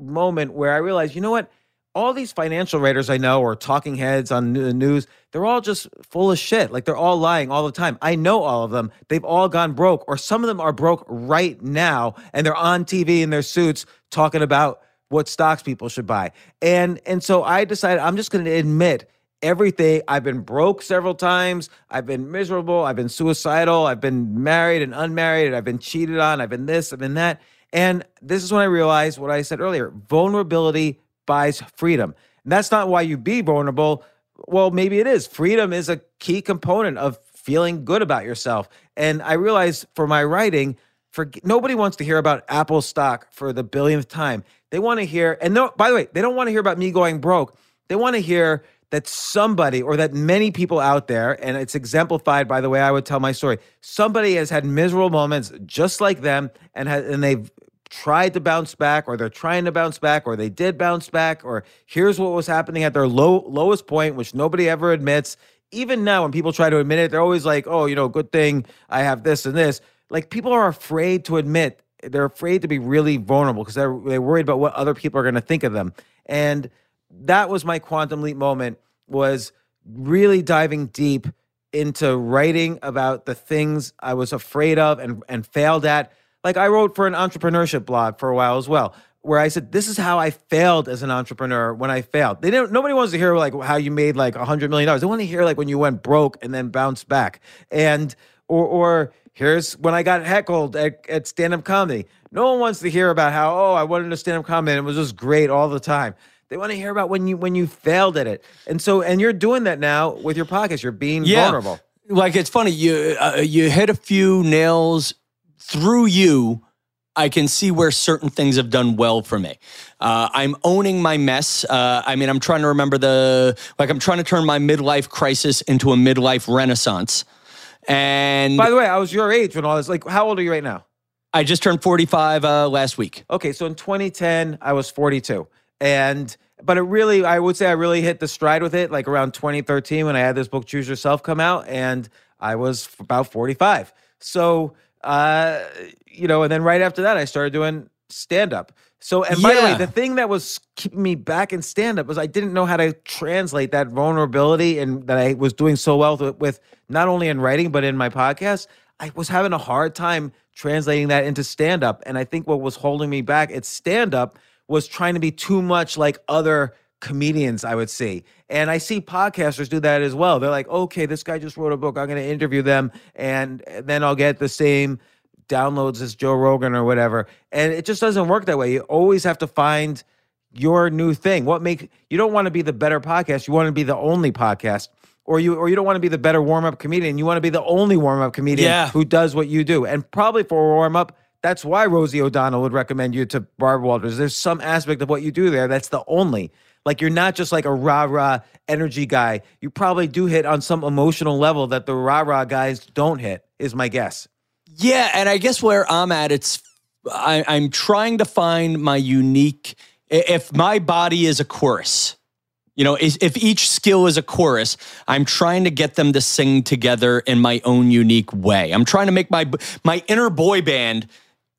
moment where I realized, you know what? All these financial writers I know or talking heads on the uh, news, they're all just full of shit. Like they're all lying all the time. I know all of them. They've all gone broke, or some of them are broke right now, and they're on TV in their suits talking about what stocks people should buy. And and so I decided I'm just going to admit everything. I've been broke several times. I've been miserable. I've been suicidal. I've been married and unmarried. I've been cheated on. I've been this. I've been that. And this is when I realized what I said earlier vulnerability buys freedom. And that's not why you be vulnerable. Well, maybe it is. Freedom is a key component of feeling good about yourself. And I realized for my writing, for nobody wants to hear about Apple stock for the billionth time. They want to hear, and by the way, they don't want to hear about me going broke. They want to hear that somebody or that many people out there, and it's exemplified by the way I would tell my story, somebody has had miserable moments just like them and has, and they've tried to bounce back or they're trying to bounce back or they did bounce back or here's what was happening at their low lowest point which nobody ever admits. Even now when people try to admit it they're always like oh you know good thing i have this and this. Like people are afraid to admit they're afraid to be really vulnerable because they're, they're worried about what other people are going to think of them. And that was my quantum leap moment was really diving deep into writing about the things i was afraid of and, and failed at like I wrote for an entrepreneurship blog for a while as well, where I said, "This is how I failed as an entrepreneur when I failed." They don't. Nobody wants to hear like how you made like a hundred million dollars. They want to hear like when you went broke and then bounced back, and or or here's when I got heckled at, at stand up comedy. No one wants to hear about how oh I wanted to stand up comedy and it was just great all the time. They want to hear about when you when you failed at it. And so and you're doing that now with your podcast. You're being yeah. vulnerable. Like it's funny you uh, you hit a few nails through you I can see where certain things have done well for me. Uh, I'm owning my mess. Uh, I mean, I'm trying to remember the like. I'm trying to turn my midlife crisis into a midlife renaissance. And By the way, I was your age when all this. Like, how old are you right now? I just turned 45 uh, last week. Okay, so in 2010, I was 42, and but it really, I would say, I really hit the stride with it like around 2013 when I had this book Choose Yourself come out, and I was about 45. So, uh, you know, and then right after that, I started doing stand up. So, and by the way, the thing that was keeping me back in stand up was I didn't know how to translate that vulnerability and that I was doing so well with, with not only in writing, but in my podcast. I was having a hard time translating that into stand up. And I think what was holding me back at stand up was trying to be too much like other comedians I would see. And I see podcasters do that as well. They're like, okay, this guy just wrote a book. I'm going to interview them and then I'll get the same downloads as Joe Rogan or whatever. And it just doesn't work that way. You always have to find your new thing. What make you don't want to be the better podcast, you want to be the only podcast. Or you or you don't want to be the better warm-up comedian. You want to be the only warm-up comedian Yeah. who does what you do. And probably for a warm-up, that's why Rosie O'Donnell would recommend you to Barbara Walters. There's some aspect of what you do there that's the only. Like you're not just like a rah-rah energy guy. You probably do hit on some emotional level that the rah-rah guys don't hit, is my guess. Yeah, and I guess where I'm at, it's I, I'm trying to find my unique. If my body is a chorus, you know, if each skill is a chorus, I'm trying to get them to sing together in my own unique way. I'm trying to make my my inner boy band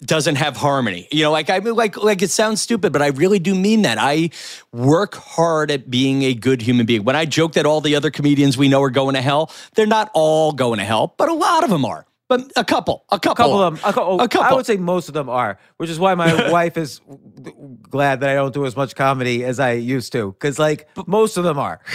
doesn't have harmony. You know, like I mean, like like it sounds stupid, but I really do mean that. I work hard at being a good human being. When I joke that all the other comedians we know are going to hell, they're not all going to hell, but a lot of them are. But a couple, a couple, couple of them. A, cou- oh, A couple. I would say most of them are, which is why my wife is glad that I don't do as much comedy as I used to, because like most of them are.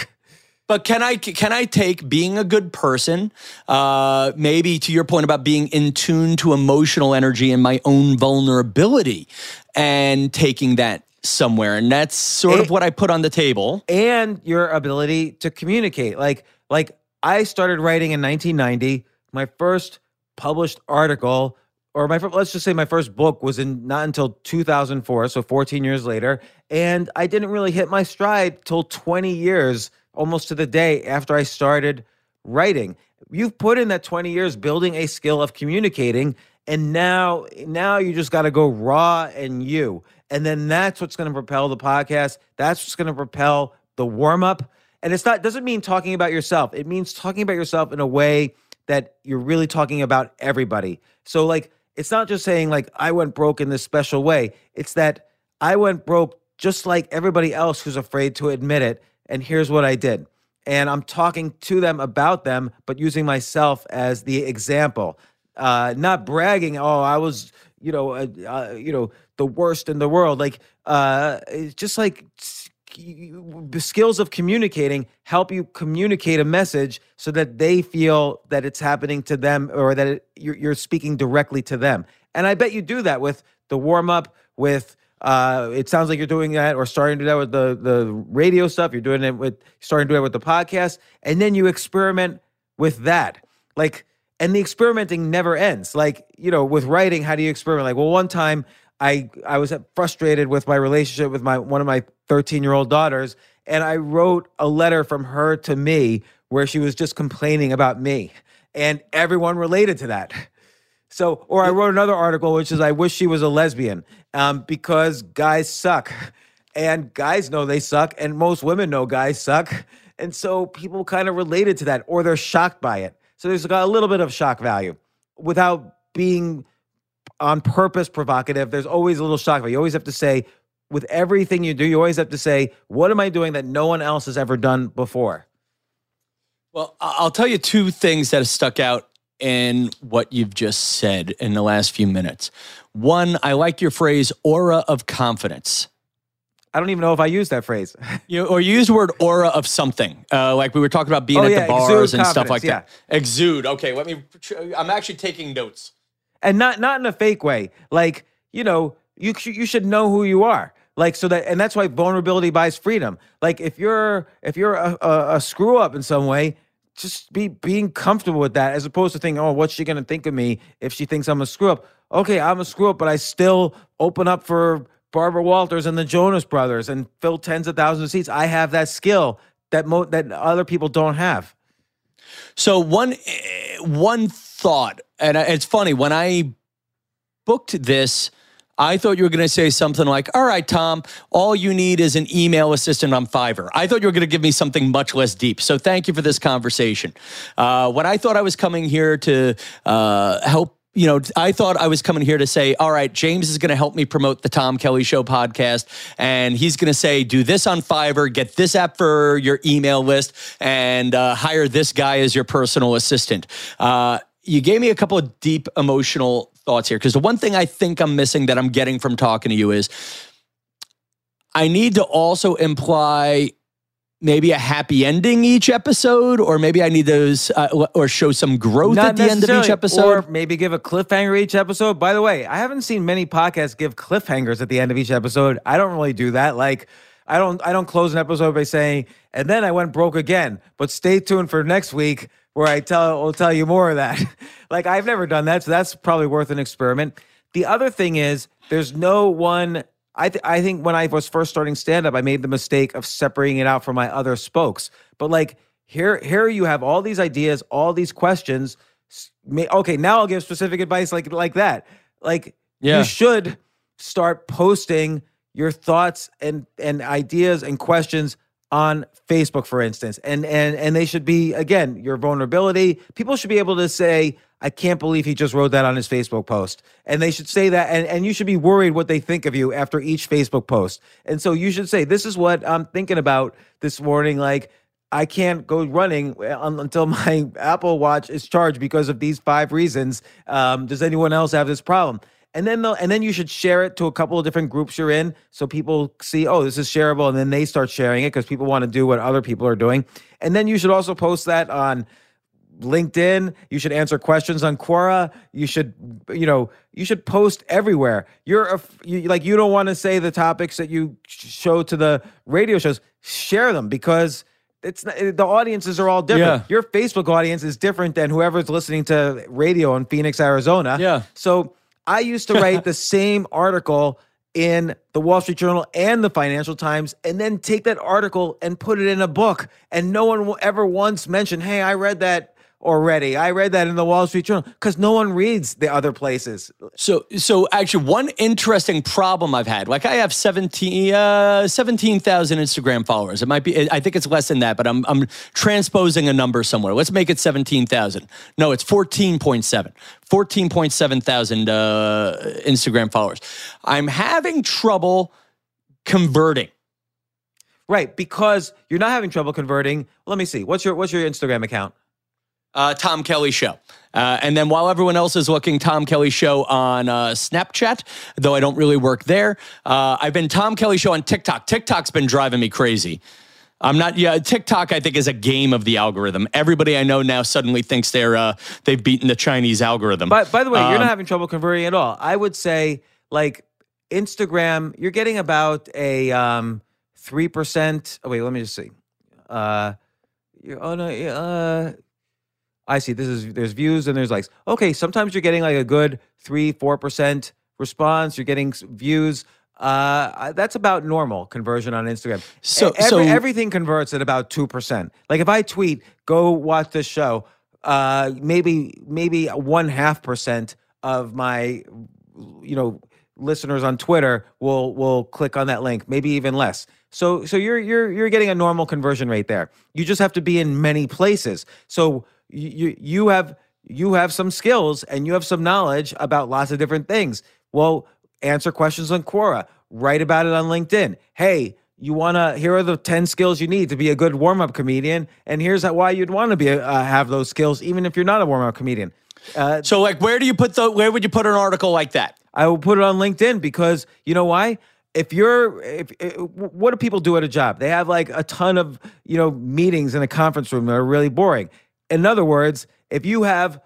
But can I can I take being a good person, uh, maybe to your point about being in tune to emotional energy and my own vulnerability, and taking that somewhere, and that's sort of what I put on the table. and your ability to communicate. Like, like I started writing in 1990. My first published article, or my let's just say my first book, was in not until 2004, so 14 years later. And I didn't really hit my stride till 20 years, almost to the day after I started writing. You've put in that 20 years building a skill of communicating, and now now you just got to go raw and you. And then that's what's going to propel the podcast. That's what's going to propel the warm up. And it's not doesn't mean talking about yourself. It means talking about yourself in a way that you're really talking about everybody. So like it's not just saying like I went broke in this special way. It's that I went broke just like everybody else who's afraid to admit it. And here's what I did. And I'm talking to them about them, but using myself as the example, uh, not bragging. Oh, I was, you know, uh, uh, you know, the worst in the world. Like, uh, it's just like the skills of communicating help you communicate a message so that they feel that it's happening to them or that it, you're, you're speaking directly to them. And I bet you do that with the warm up, with uh, it sounds like you're doing that or starting to do that with the the radio stuff. You're doing it with starting to do it with the podcast, and then you experiment with that. Like, and the experimenting never ends. Like, you know, with writing, how do you experiment? Like, well, one time I I was frustrated with my relationship with my one of my 13 year old daughters, and I wrote a letter from her to me where she was just complaining about me, and everyone related to that. So, or I wrote another article which is I wish she was a lesbian um, because guys suck, and guys know they suck, and most women know guys suck, and so people kind of related to that, or they're shocked by it. So there's got a little bit of shock value without being on purpose provocative. There's always a little shock value. You always have to say, with everything you do, you always have to say, what am I doing that no one else has ever done before? Well, I'll tell you two things that have stuck out in what you've just said in the last few minutes. One, I like your phrase "aura of confidence." I don't even know if I use that phrase. You or you use the word aura of something, uh, like we were talking about being Oh, at yeah, the bars and stuff like confidence, that. Exude. Okay, let me. I'm actually taking notes. and not not in a fake way. Like you know, you you should know who you are. Like so that, and that's why vulnerability buys freedom. Like if you're if you're a, a, a screw up in some way, just be being comfortable with that, as opposed to thinking, oh, what's she gonna think of me if she thinks I'm a screw up? okay, I'm a screw up, but I still open up for Barbara Walters and the Jonas Brothers and fill tens of thousands of seats. I have that skill that mo- that other people don't have. So one eh, one thought, and it's funny when I booked this. I thought you were going to say something like, All right, Tom, all you need is an email assistant on Fiverr. I thought you were going to give me something much less deep. So thank you for this conversation. Uh, when I thought I was coming here to uh, help you know, I thought I was coming here to say, all right, James is going to help me promote the Tom Kelly Show podcast. And he's going to say, do this on Fiverr, get this app for your email list, and uh, hire this guy as your personal assistant. Uh, you gave me a couple of deep emotional thoughts here because the one thing I think I'm missing that I'm getting from talking to you is I need to also imply maybe a happy ending each episode, or maybe I need those, uh, or show some growth Not at the end of each episode, or maybe give a cliffhanger each episode. By the way, I haven't seen many podcasts give cliffhangers at the end of each episode. I don't really do that. Like. I don't I don't close an episode by saying, and then I went broke again. But stay tuned for next week where I tell will tell you more of that. like I've never done that, so that's probably worth an experiment. The other thing is there's no one I, th- I think when I was first starting stand up, I made the mistake of separating it out from my other spokes. But like here, here you have all these ideas, all these questions. Okay, now I'll give specific advice like like that. Like yeah. you should start posting your thoughts and and ideas and questions on Facebook, for instance, and and and they should be again your vulnerability. People should be able to say, I can't believe he just wrote that on his Facebook post. And they should say that. And, and you should be worried what they think of you after each Facebook post. And so you should say, This is what I'm thinking about this morning. Like, I can't go running until my Apple Watch is charged because of these five reasons. Um, does anyone else have this problem? And then and then you should share it to a couple of different groups you're in, so people see, oh, this is shareable, and then they start sharing it because people want to do what other people are doing. And then you should also post that on LinkedIn. You should answer questions on Quora. You should, you know, you should post everywhere. You're a, you, like you don't want to say the topics that you show to the radio shows. Share them because it's the audiences are all different. Yeah. Your Facebook audience is different than whoever's listening to radio in Phoenix, Arizona. Yeah. So I used to write the same article in the Wall Street Journal and the Financial Times, and then take that article and put it in a book. And no one will ever once mention, "Hey, I read that." Already. I read that in the Wall Street Journal because no one reads the other places. So, so actually, one interesting problem I've had, like I have 17, uh, 17,000 Instagram followers. It might be, I think it's less than that, but I'm, I'm transposing a number somewhere. Let's make it 17,000. No, it's 14.7. 14.7 thousand uh, Instagram followers. I'm having trouble converting. Right, because you're not having trouble converting. Let me see. What's your what's your Instagram account? Uh, Tom Kelly Show. Uh, and then while everyone else is looking, Tom Kelly Show on uh, Snapchat, though I don't really work there. Uh, I've been Tom Kelly Show on TikTok. TikTok's been driving me crazy. I'm not. Yeah, TikTok I think is a game of the algorithm. Everybody I know now suddenly thinks they're uh, they've beaten the Chinese algorithm. But by the way, um, you're not um, having trouble converting at all. I would say like Instagram, you're getting about a um, three percent. Oh wait, let me just see. Uh, you're, oh no, uh I see this is there's views and there's likes. Okay, sometimes you're getting like a good three, four percent response. You're getting views. Uh, that's about normal conversion on Instagram. So, Every, so everything converts at about two percent. Like if I tweet, go watch this show. Uh, maybe maybe one half percent of my, you know, listeners on Twitter will will click on that link. Maybe even less. So so you're you're you're getting a normal conversion rate there. You just have to be in many places. So you you have you have some skills and you have some knowledge about lots of different things. Well, answer questions on Quora, write about it on LinkedIn. Hey, you want to here are the 10 skills you need to be a good warm-up comedian and here's why you'd want to be uh, have those skills even if you're not a warm-up comedian. Uh, so like where do you put the where would you put an article like that? I will put it on LinkedIn because you know why? if you're if, if, what do people do at a job they have like a ton of you know meetings in a conference room that are really boring in other words, if you have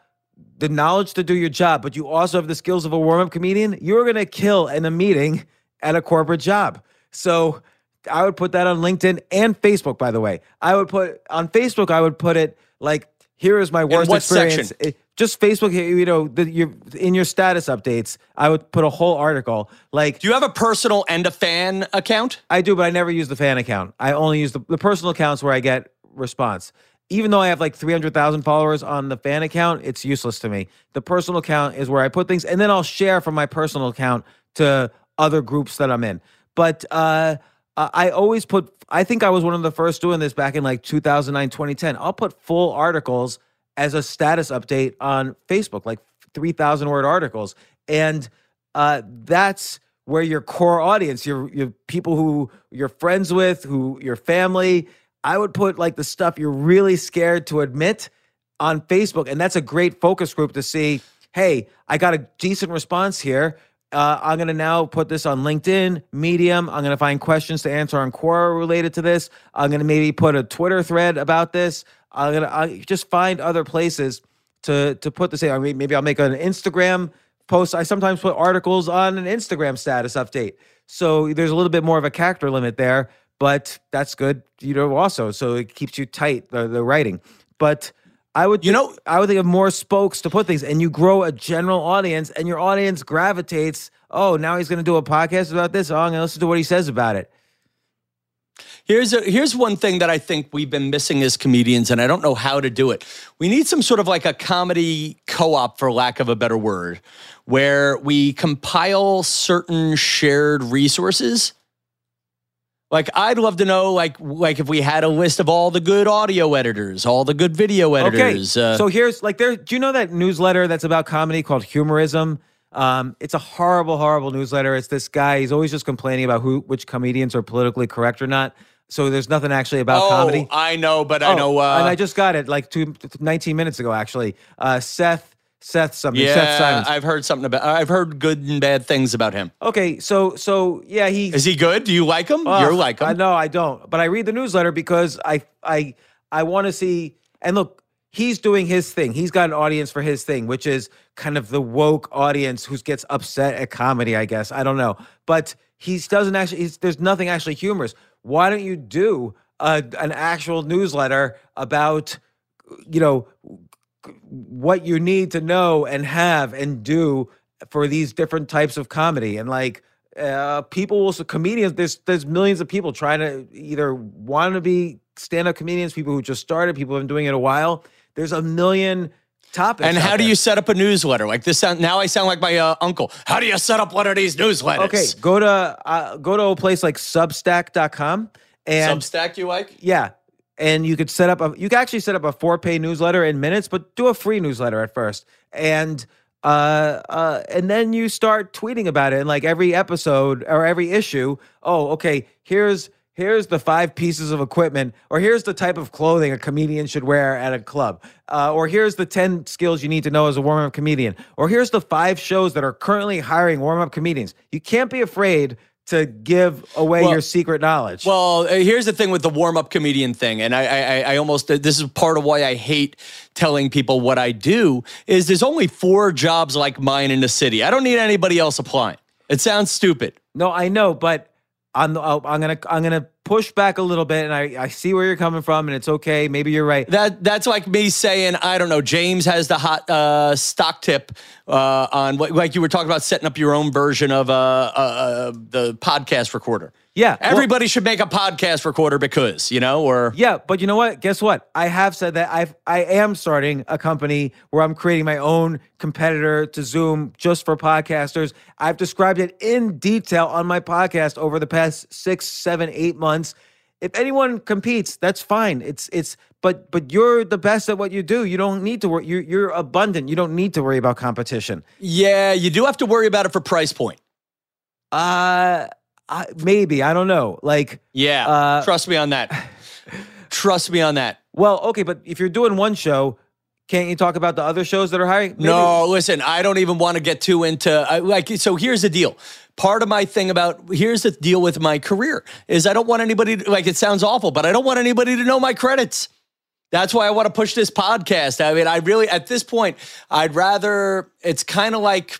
the knowledge to do your job, but you also have the skills of a warm up comedian, you're going to kill in a meeting at a corporate job. So I would put that on LinkedIn and Facebook, by the way. I would put on Facebook, I would put it like, here is my worst experience. It- eh, just Facebook, eh, you know, the, your, in your status updates, I would put a whole article. Like, Do you have a personal and a fan account? I do, but I never use the fan account. I only use the, the personal accounts where I get response. Even though I have like 300,000 followers on the fan account, it's useless to me. The personal account is where I put things, and then I'll share from my personal account to other groups that I'm in. But uh, I always put, I think I was one of the first doing this back in like 2009, 2010. I'll put full articles as a status update on Facebook, like 3,000 word articles. And uh, that's where your core audience, your, your people who you're friends with, who your family, I would put like the stuff you're really scared to admit on Facebook. And that's a great focus group to see, hey, I got a decent response here. Uh, I'm going to now put this on LinkedIn, Medium. I'm going to find questions to answer on Quora related to this. I'm going to maybe put a Twitter thread about this. I'm going to just find other places to to put the same. I mean, maybe I'll make an Instagram post. I sometimes put articles on an Instagram status update. So there's a little bit more of a character limit there, but that's good, you know, also. So it keeps you tight, the, the writing. But I would, You think- know- I would think of more spokes to put things, and you grow a general audience, and your audience gravitates. Oh, now he's going to do a podcast about this. Oh, I'm going to listen to what he says about it. Here's a, here's one thing that I think we've been missing as comedians, and I don't know how to do it. We need some sort of like a comedy co-op, for lack of a better word, where we compile certain shared resources. Like I'd love to know, like like if we had a list of all the good audio editors, all the good video editors. Okay, uh, so here's like there. Do you know that newsletter that's about comedy called Humorism? Um, it's a horrible, horrible newsletter. It's this guy. He's always just complaining about who, which comedians are politically correct or not. So there's nothing actually about oh, comedy. I know, but I Oh, know. Uh, and I just got it like two, 19 minutes ago, actually. Uh, Seth, Seth something, Seth yeah, Simons. I've heard something about. I've heard good and bad things about him. okay, so so yeah, he Is he good? Do you like him? Ugh, You're like him. I no, I don't. But I read the newsletter because I I I want to see. And look, he's doing his thing. He's got an audience for his thing, which is kind of the woke audience who gets upset at comedy. I guess I don't know, but he doesn't actually. He's, there's nothing actually humorous. Why don't you do a, an actual newsletter about you know what you need to know and have and do for these different types of comedy and like uh people will so comedians there's there's millions of people trying to either want to be stand-up comedians people who just started people who've been doing it a while there's a million topics And how do you set up a newsletter? Like this sound now I sound like my uh, uncle. How do you set up one of these newsletters? okay go to uh, go to a place like substack.com and Substack you like? Yeah. And you could set up a you could actually set up a for pay newsletter in minutes, but do a free newsletter at first. And uh uh and then you start tweeting about it in like every episode or every issue. Oh, okay, here's here's the five pieces of equipment, or here's the type of clothing a comedian should wear at a club, uh, or here's the 10 skills you need to know as a warm up comedian, or here's the five shows that are currently hiring warm up comedians. You can't be afraid to give away Well- your secret knowledge. Well, uh, here's the thing with the warm up comedian thing, and I, I, I- I almost this is part of why I hate telling people what I do. Is there's only four jobs like mine in the city. I don't need anybody else applying. It sounds stupid. No, I know, but I'm I'm gonna I'm gonna push back a little bit, and I I see where you're coming from, and it's okay. Maybe you're right. That that's like me saying I don't know. James has the hot uh, stock tip uh, on what like you were talking about setting up your own version of uh, uh, uh, the podcast recorder. Yeah, well- everybody should make a podcast recorder because you know or Yeah, but you know what? Guess what? I have said that I've I am starting a company where I'm creating my own competitor to Zoom just for podcasters. I've described it in detail on my podcast over the past six, seven, eight months. If anyone competes, that's fine. It's it's but but you're the best at what you do. You don't need to worry. You're you're abundant. You don't need to worry about competition. yeah, you do have to worry about it for price point. Uh, I, maybe I don't know. Like, Yeah, Uh, trust me on that. trust me on that. well, okay, but if you're doing one show, can't you talk about the other shows that are hiring? Maybe- No, listen, I don't even want to get too into I, like so here's the deal. Part of my thing about here's the deal with my career is I don't want anybody to, like it sounds awful, but I don't want anybody to know my credits. That's why I want to push this podcast. I mean, I really at this point, I'd rather it's kind of like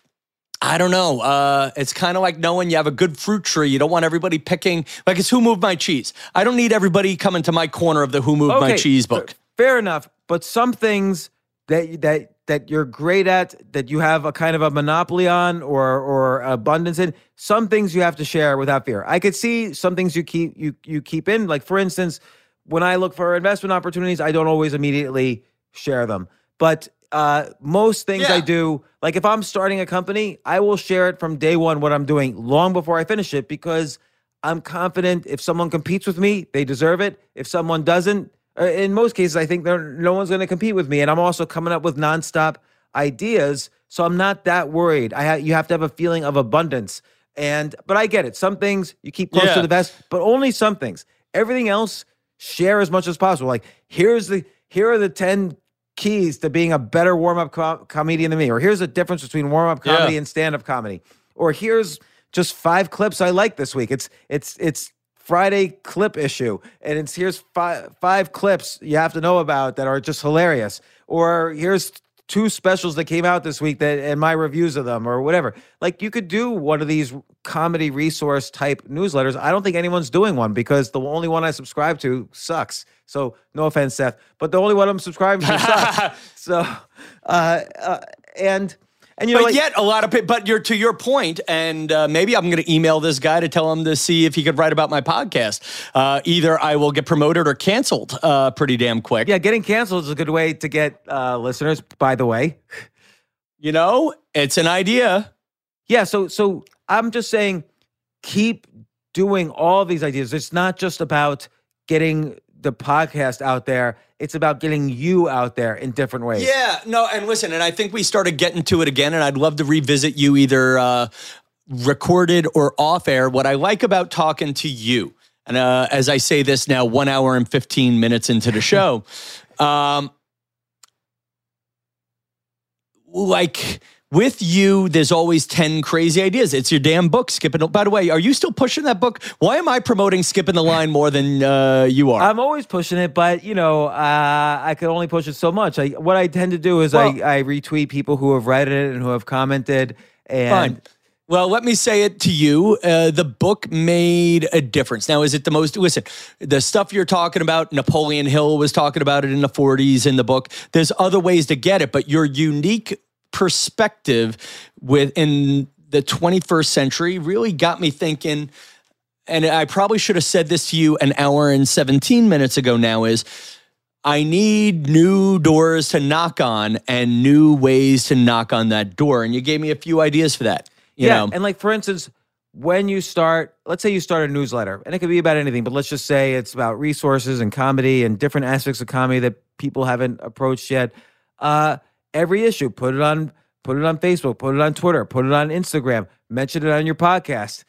I don't know. Uh, it's kind of like knowing you have a good fruit tree. You don't want everybody picking like it's who moved my cheese. I don't need everybody coming to my corner of the who moved my cheese book. Fair enough. but some things that that that you're great at, that you have a kind of a monopoly on or or abundance in, some things you have to share without fear. I could see some things you keep you you keep in. Like for instance, when I look for investment opportunities, I don't always immediately share them. But uh, most things Yeah. I do, like if I'm starting a company, I will share it from day one what I'm doing long before I finish it because I'm confident if someone competes with me, they deserve it. If someone doesn't, Uh, in most cases, I think there, no one's going to compete with me. And I'm also coming up with nonstop ideas, so I'm not that worried. I ha- you have to have a feeling of abundance, and but I get it. Some things you keep close Yeah. to the vest, but only some things. Everything else, share as much as possible. Like here's the here are the ten keys to being a better warm up co- comedian than me, or here's the difference between warm up Yeah. comedy and stand up comedy, or here's just five clips I like this week. It's it's it's Friday clip issue, and it's here's five five clips you have to know about that are just hilarious, or here's two specials that came out this week that and my reviews of them or whatever. Like you could do one of these comedy resource type newsletters. I don't think anyone's doing one because the only one I subscribe to sucks. So no offense, Seth, but the only one I'm subscribing to sucks. So uh, uh and and you know But like, yet, a lot of people. But you're to your point, and uh, maybe I'm going to email this guy to tell him to see if he could write about my podcast. Uh, either I will get promoted or canceled uh, pretty damn quick. yeah, getting canceled is a good way to get uh listeners, by the way. You know, it's an idea. Yeah, so so I'm just saying keep doing all these ideas. It's not just about getting the podcast out there. It's about getting you out there in different ways. Yeah, no, and listen, and I think we started getting to it again, and I'd love to revisit you either uh, recorded or off air. What I like about talking to you, and uh, as I say this now, one hour and 15 minutes into the show, um, like with you, there's always 10 crazy ideas. It's your damn book, Skipping. By the way, are you still pushing that book? Why am I promoting Skipping the Line more than uh, you are? I'm always pushing it, but you know, uh, I could only push it so much. I, what I tend to do is Well- I, I retweet people who have read it and who have commented. And Fine. Well, let me say it to you. Uh, the book made a difference. Now, is it the most? Listen, the stuff you're talking about, Napoleon Hill was talking about it in the 40s in the book. There's other ways to get it, but your unique perspective within the 21st century really got me thinking. And I probably should have said this to you an hour and 17 minutes ago now is I need new doors to knock on and new ways to knock on that door. And you gave me a few ideas for that. You yeah, know? and like for instance, when you start, let's say you start a newsletter, and it could be about anything, but let's just say it's about resources and comedy and different aspects of comedy that people haven't approached yet. Uh, every issue, put it on, put it on Facebook, put it on Twitter, put it on Instagram, mention it on your podcast.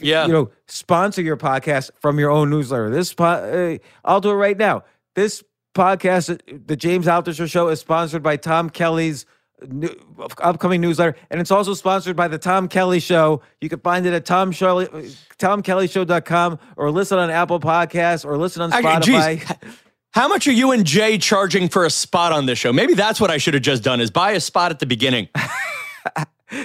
Yeah. you know, sponsor your podcast from your own newsletter. This, po- uh, I'll do it right now. This podcast, the James Altucher Show, is sponsored by Tom Kelly's new, upcoming newsletter, and it's also sponsored by the Tom Kelly Show. You can find it at Tom Shirley, TomKellyShow.com or listen on Apple Podcasts or listen on Spotify. How much are you and Jay charging for a spot on this show? Maybe that's what I should have just done is buy a spot at the beginning.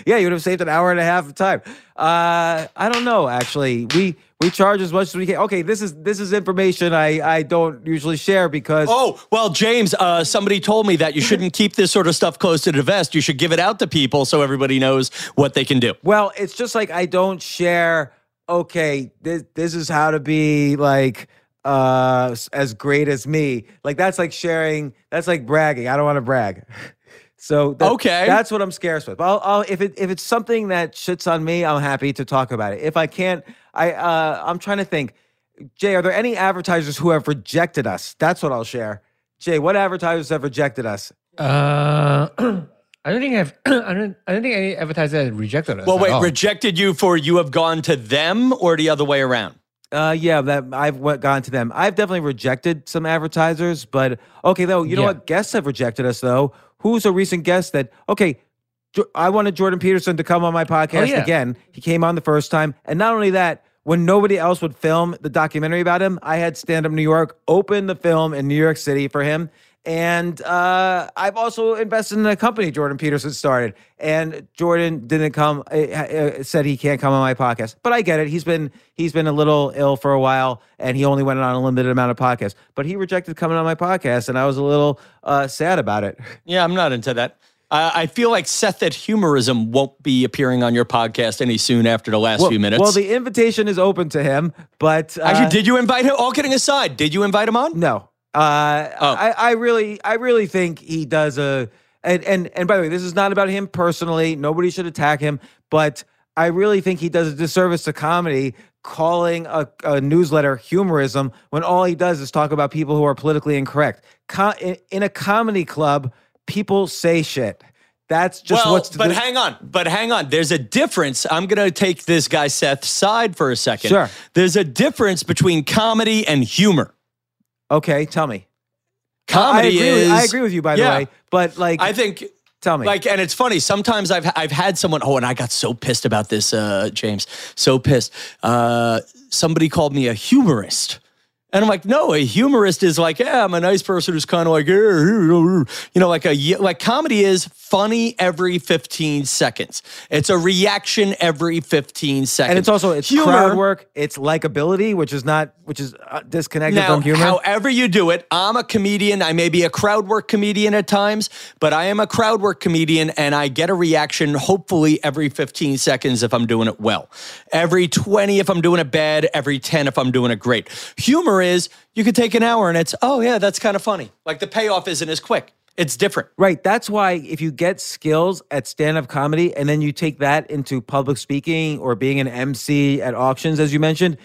yeah, you would have saved an hour and a half of time. Uh, I don't know. Actually, we we charge as much as we can. Okay, this is this is information I I don't usually share because Oh, well, James, uh, somebody told me that you shouldn't keep this sort of stuff close to the vest. You should give it out to people so everybody knows what they can do. Well, it's just like I don't share. Okay, this this is how to be like uh as great as me. Like that's like sharing. That's like bragging. I don't want to brag. So that- Okay. that's what I'm scarce with. But I'll, I'll if it if it's something that shits on me, I'm happy to talk about it. If I can't, I uh I'm trying to think. Jay, are there any advertisers who have rejected us? That's what I'll share. Jay, what advertisers have rejected us? Uh, I don't think I've, I don't I don't think any advertiser has rejected us. Well, at wait, rejected you for you have gone to them or the other way around? Uh, yeah, that I've went, gone to them. I've definitely rejected some advertisers, but okay, though, you know Yeah. what? Guests have rejected us, though. Who's a recent guest that, okay, I wanted Jordan Peterson to come on my podcast yeah. again. He came on the first time. And not only that, when nobody else would film the documentary about him, I had Stand Up New York open the film in New York City for him. And uh, I've also invested in a company Jordan Peterson started, and Jordan didn't come. Uh, said he can't come on my podcast, but I get it. He's been he's been a little ill for a while, and he only went on a limited amount of podcasts. But he rejected coming on my podcast, and I was a little uh, sad about it. Yeah, I'm not into that. I feel like Seth at Humorism won't be appearing on your podcast any soon after the last Well, few minutes. well, the invitation is open to him, but uh, Actually, did you invite him? All kidding aside, did you invite him on? No. Uh, Oh. I, I really, I really think he does a, and, and, and by the way, this is not about him personally. Nobody should attack him, but I really think he does a disservice to comedy calling a, a newsletter humorism when all he does is talk about people who are politically incorrect. Co- in, a comedy club, people say shit. That's just well, what's but hang on, but hang on. There's a difference. I'm going to take this guy Seth's side for a second. Sure. There's a difference between comedy and humor. Okay. Tell me. I Comedy agree, is. with, I agree with you, by the Yeah. way, but like, I think. tell me. Like, and it's funny. Sometimes I've I've had someone. Oh, and I got so pissed about this, uh, James. So pissed. Uh, somebody called me a humorist. And I'm like, no, a humorist is like, yeah, I'm a nice person who's kind of like, "Eh, you know, like a like comedy is funny every 15 seconds. It's a reaction every 15 seconds. and it's also it's Humor- crowd work, it's likability, which is not, which is uh, disconnected Now, from humor. however you do it, I'm a comedian. I may be a crowd work comedian at times, but I am a crowd work comedian and I get a reaction hopefully every 15 seconds if I'm doing it well. Every 20 if I'm doing it bad, every 10 if I'm doing it great. Humor is you could take an hour and it's, oh yeah, that's kind of funny. Like the payoff isn't as quick. It's different. Right. That's why if you get skills at stand up comedy and then you take that into public speaking or being an MC at auctions, as you mentioned,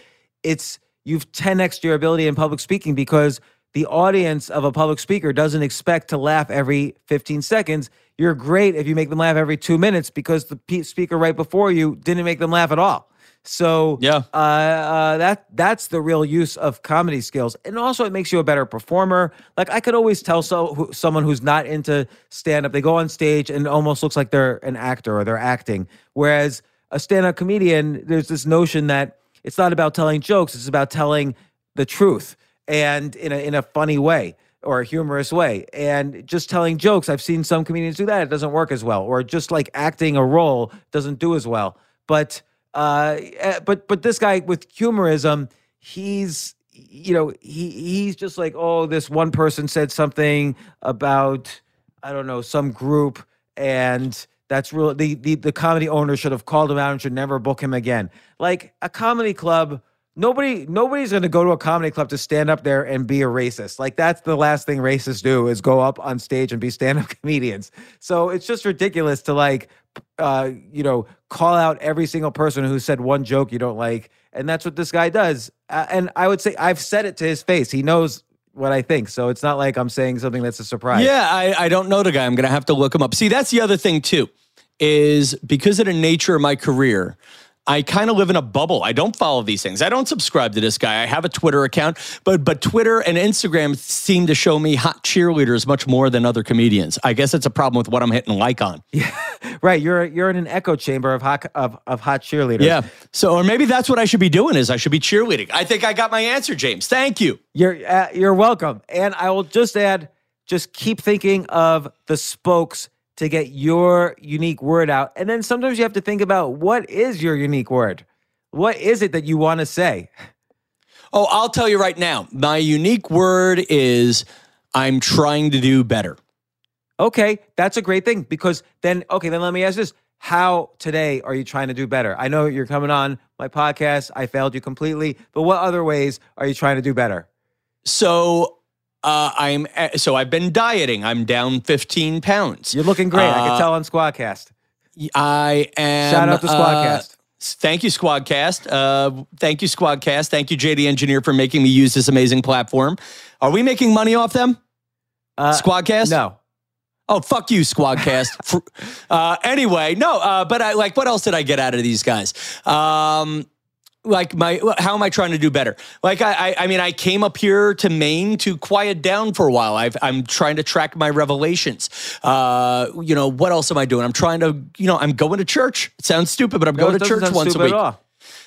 it's you've 10x your ability in public speaking because the audience of a public speaker doesn't expect to laugh every 15 seconds. You're great if you make them laugh every two minutes because the speaker right before you didn't make them laugh at all. So Yeah. uh, uh, that that's the real use of comedy skills, and also it makes you a better performer. Like I could always tell so who, someone who's not into stand up, they go on stage and it almost looks like they're an actor or they're acting. Whereas a stand up comedian, there's this notion that it's not about telling jokes; it's about telling the truth and in a in a funny way or a humorous way. And just telling jokes, I've seen some comedians do that; it doesn't work as well. Or just like acting a role doesn't do as well. But uh, eh, but but this guy with humorism, he's you know he he's just like oh this one person said something about I don't know some group and that's real the, the the comedy owner should have called him out and should never book him again. Like a comedy club Nobody, nobody's going to go to a comedy club to stand up there and be a racist. Like that's the last thing racists do is go up on stage and be stand-up comedians. So it's just ridiculous to like, uh, you know, call out every single person who said one joke you don't like, and that's what this guy does. Uh, and I would say I've said it to his face. He knows what I think, so it's not like I'm saying something that's a surprise. Yeah, I, I don't know the guy. I'm going to have to look him up. See, that's the other thing too, is because of the nature of my career, I kind of live in a bubble. I don't follow these things. I don't subscribe to this guy. I have a Twitter account, but but Twitter and Instagram seem to show me hot cheerleaders much more than other comedians. I guess it's a problem with what I'm hitting like on. Yeah, right. You're you're in an echo chamber of hot of, of hot cheerleaders. Yeah. So, or maybe that's what I should be doing is I should be cheerleading. I think I got my answer, James. Thank you. You're uh, you're welcome. And I will just add, just keep thinking of the spokes to get your unique word out. And then sometimes you have to think about what is your unique word? What is it that you want to say? Oh, I'll tell you right now. My unique word is I'm trying to do better. Okay, that's a great thing because then okay, then let me ask this. How today are you trying to do better? I know you're coming on my podcast. I failed you completely, but what other ways are you trying to do better? So uh, I'm so I've been dieting. I'm down 15 pounds. You're looking great. I Uh, can tell on Squadcast. I am. Shout out to uh, Squadcast. thank you, Squadcast. Uh, thank you, Squadcast. Thank you, JD Engineer, for making me use this amazing platform. Are we making money off them? Uh, Squadcast? No. Oh, fuck you, Squadcast. Uh, anyway, no, uh, but I like, what else did I get out of these guys? Um, like my, how am I trying to do better? Like I, I, I mean, I came up here to Maine to quiet down for a while. I've, I'm trying to track my revelations. Uh, you know, what else am I doing? I'm trying to, you know, I'm going to church. It sounds stupid, but I'm No, going to church once a week.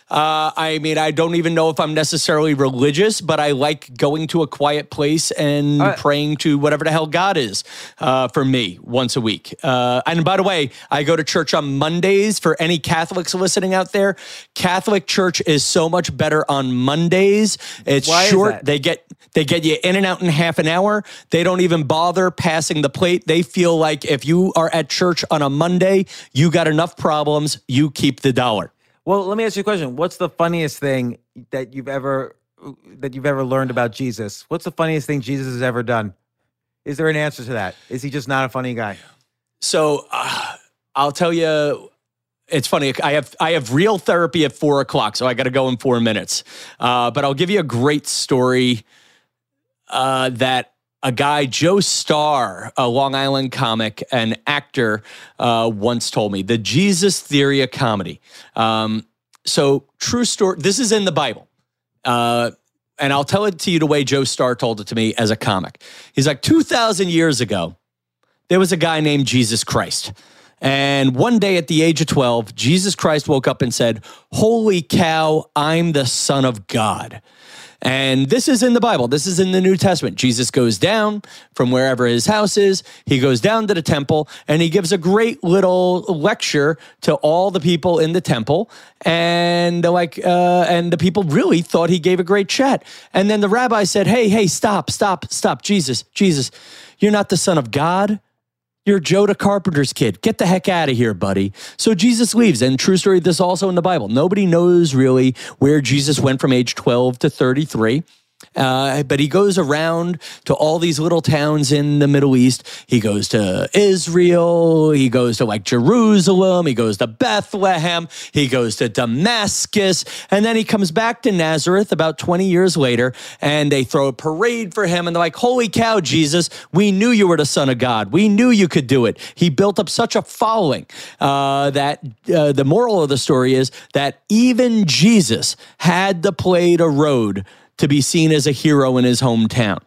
Uh, I mean, I don't even know if I'm necessarily religious, but I like going to a quiet place and praying to whatever the hell God is uh, for me once a week. Uh, and by the way, I go to church on Mondays. For any Catholics listening out there, Catholic church is so much better on Mondays. It's Why short. They get they get you in and out in half an hour. They don't even bother passing the plate. They feel like if you are at church on a Monday, you got enough problems. You keep the dollar. Well, let me ask you a question. What's the funniest thing that you've ever that you've ever learned about Jesus? What's the funniest thing Jesus has ever done? Is there an answer to that? Is he just not a funny guy? So uh, I'll tell you. It's funny. I have I have real therapy at four o'clock, so I got to go in four minutes. Uh, but I'll give you a great story uh, that a guy Joe Starr, a Long Island comic and actor, uh, once told me. The Jesus Theory of comedy. Um, so true story. This is in the Bible. Uh, and I'll tell it to you the way Joe Starr told it to me as a comic. He's like, 2,000 years ago, there was a guy named Jesus Christ. And one day at the age of 12, Jesus Christ woke up and said, Holy cow, I'm the Son of God. And this is in the Bible. This is in the New Testament. Jesus goes down from wherever his house is. He goes down to the temple and he gives a great little lecture to all the people in the temple. And like, uh, and the people really thought he gave a great chat. And then the rabbi said, Hey, hey, stop, stop, stop. Jesus, Jesus, you're not the Son of God. You're Joe the Carpenter's kid. Get the heck out of here, buddy. So Jesus leaves. And true story, this also in the Bible. Nobody knows really where Jesus went from age 12 to 33. Uh, but he goes around to all these little towns in the Middle East. He goes to Israel. He goes to like Jerusalem. He goes to Bethlehem. He goes to Damascus. And then he comes back to Nazareth about 20 years later and they throw a parade for him. And they're like, Holy cow, Jesus, we knew you were the Son of God. We knew you could do it. He built up such a following uh, that uh, the moral of the story is that even Jesus had to play the road to be seen as a hero in his hometown.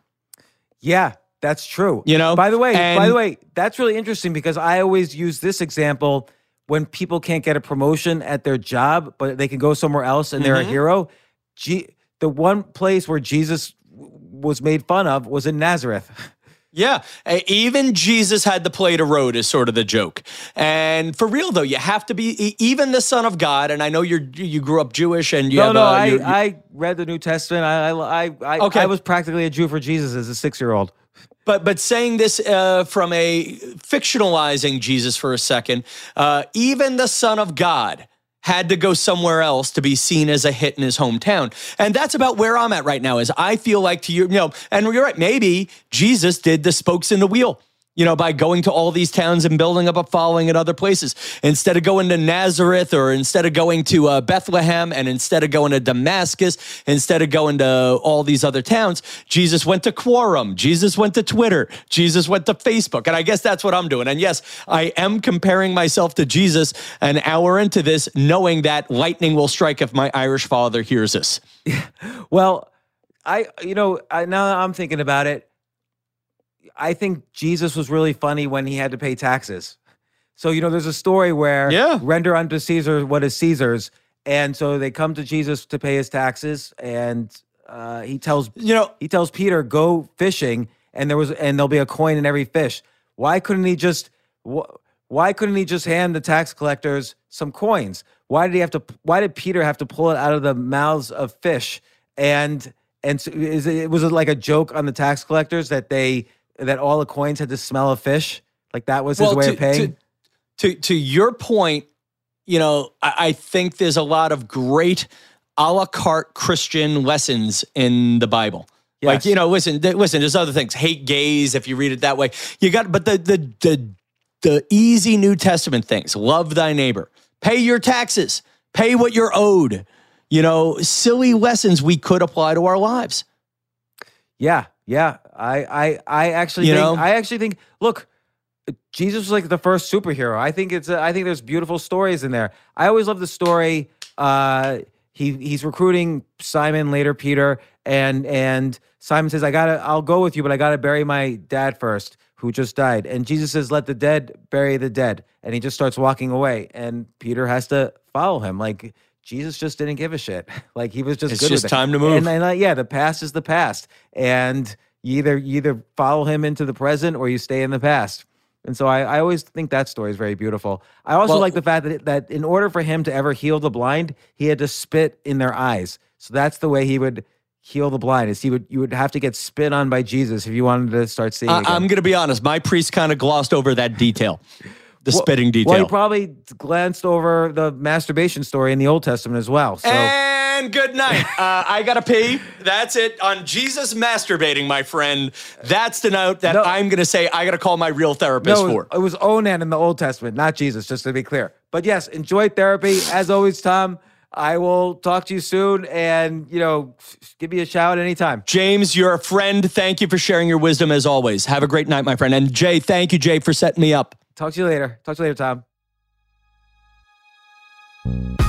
Yeah, that's true. You know? By the way, by the way, that's really interesting because I always use this example when people can't get a promotion at their job, but they can go somewhere else and they're Mm-hmm. a hero. G- the one place where Jesus w- was made fun of was in Nazareth. Yeah, uh, even Jesus had to play the road is sort of the joke. And for real though, you have to be even the Son of God. And I know you're you grew up Jewish and you no, have no, a, I, you- I read the New Testament. I, I, I, Okay. I was practically a Jew for Jesus as a six-year-old. But but saying this uh, from a fictionalizing Jesus for a second, uh, even the Son of God had to go somewhere else to be seen as a hit in his hometown, and that's about where I'm at right now. Is I feel like to you, you know, and you're right. Maybe Jesus did the spokes in the wheel. You know, by going to all these towns and building up a following at other places. Instead of going to Nazareth or instead of going to uh, Bethlehem and instead of going to Damascus, instead of going to all these other towns, Jesus went to Quora. Jesus went to Twitter. Jesus went to Facebook. And I guess that's what I'm doing. And yes, I am comparing myself to Jesus an hour into this, knowing that lightning will strike if my Irish father hears this. Well, I, you know, I, now I'm thinking about it, I think Jesus was really funny when he had to pay taxes. So, you know, there's a story where Yeah. render unto Caesar what is Caesar's. And so they come to Jesus to pay his taxes, and uh, he tells You know, he tells Peter, "Go fishing, and there was and there'll be a coin in every fish." Why couldn't he just wh- Why couldn't he just hand the tax collectors some coins? Why did he have to? Why did Peter have to pull it out of the mouths of fish? And and so is it was it like a joke on the tax collectors that they that all the coins had to smell of fish? Like that was his Well, way to- of paying. to to your point, you know, I, I think there's a lot of great a la carte Christian lessons in the Bible. Like you know, listen, th- listen. There's other things. Hate gays, if you read it that way. You got, but the the the the easy New Testament things. Love thy neighbor. Pay your taxes. Pay what you're owed. You know, silly lessons we could apply to our lives. Yeah, yeah. I I I actually You think know? I actually think look, Jesus was like the first superhero. I think it's a, I think there's beautiful stories in there. I always love the story uh he he's recruiting Simon later Peter and and Simon says I got to I'll go with you but I got to bury my dad first who just died. And Jesus says let the dead bury the dead and he just starts walking away and Peter has to follow him like Jesus just didn't give a shit. Like he was just It's good just with it. time to move. And, and uh, yeah, the past is the past, and you either you either follow him into the present or you stay in the past. And so I, I always think that story is very beautiful. I also Well- like the fact that that in order for him to ever heal the blind, he had to spit in their eyes. So that's the way he would heal the blind. Is he would you would have to get spit on by Jesus if you wanted to start seeing. I'm going to be honest. My priest kind of glossed over that detail, the spitting detail. Well, he probably glanced over the masturbation story in the Old Testament as well. So and good night. Uh, I gotta pee. That's it on Jesus masturbating, my friend. That's the note that No. I'm gonna say. I gotta call my real therapist no, for. it was Onan in the Old Testament, not Jesus, just to be clear. But yes, enjoy therapy. As always, Tom, I will talk to you soon and, you know, give me a shout anytime. James, you're a friend. Thank you for sharing your wisdom as always. Have a great night, my friend. And Jay, thank you, Jay, for setting me up. Talk to you later. Talk to you later, Tom.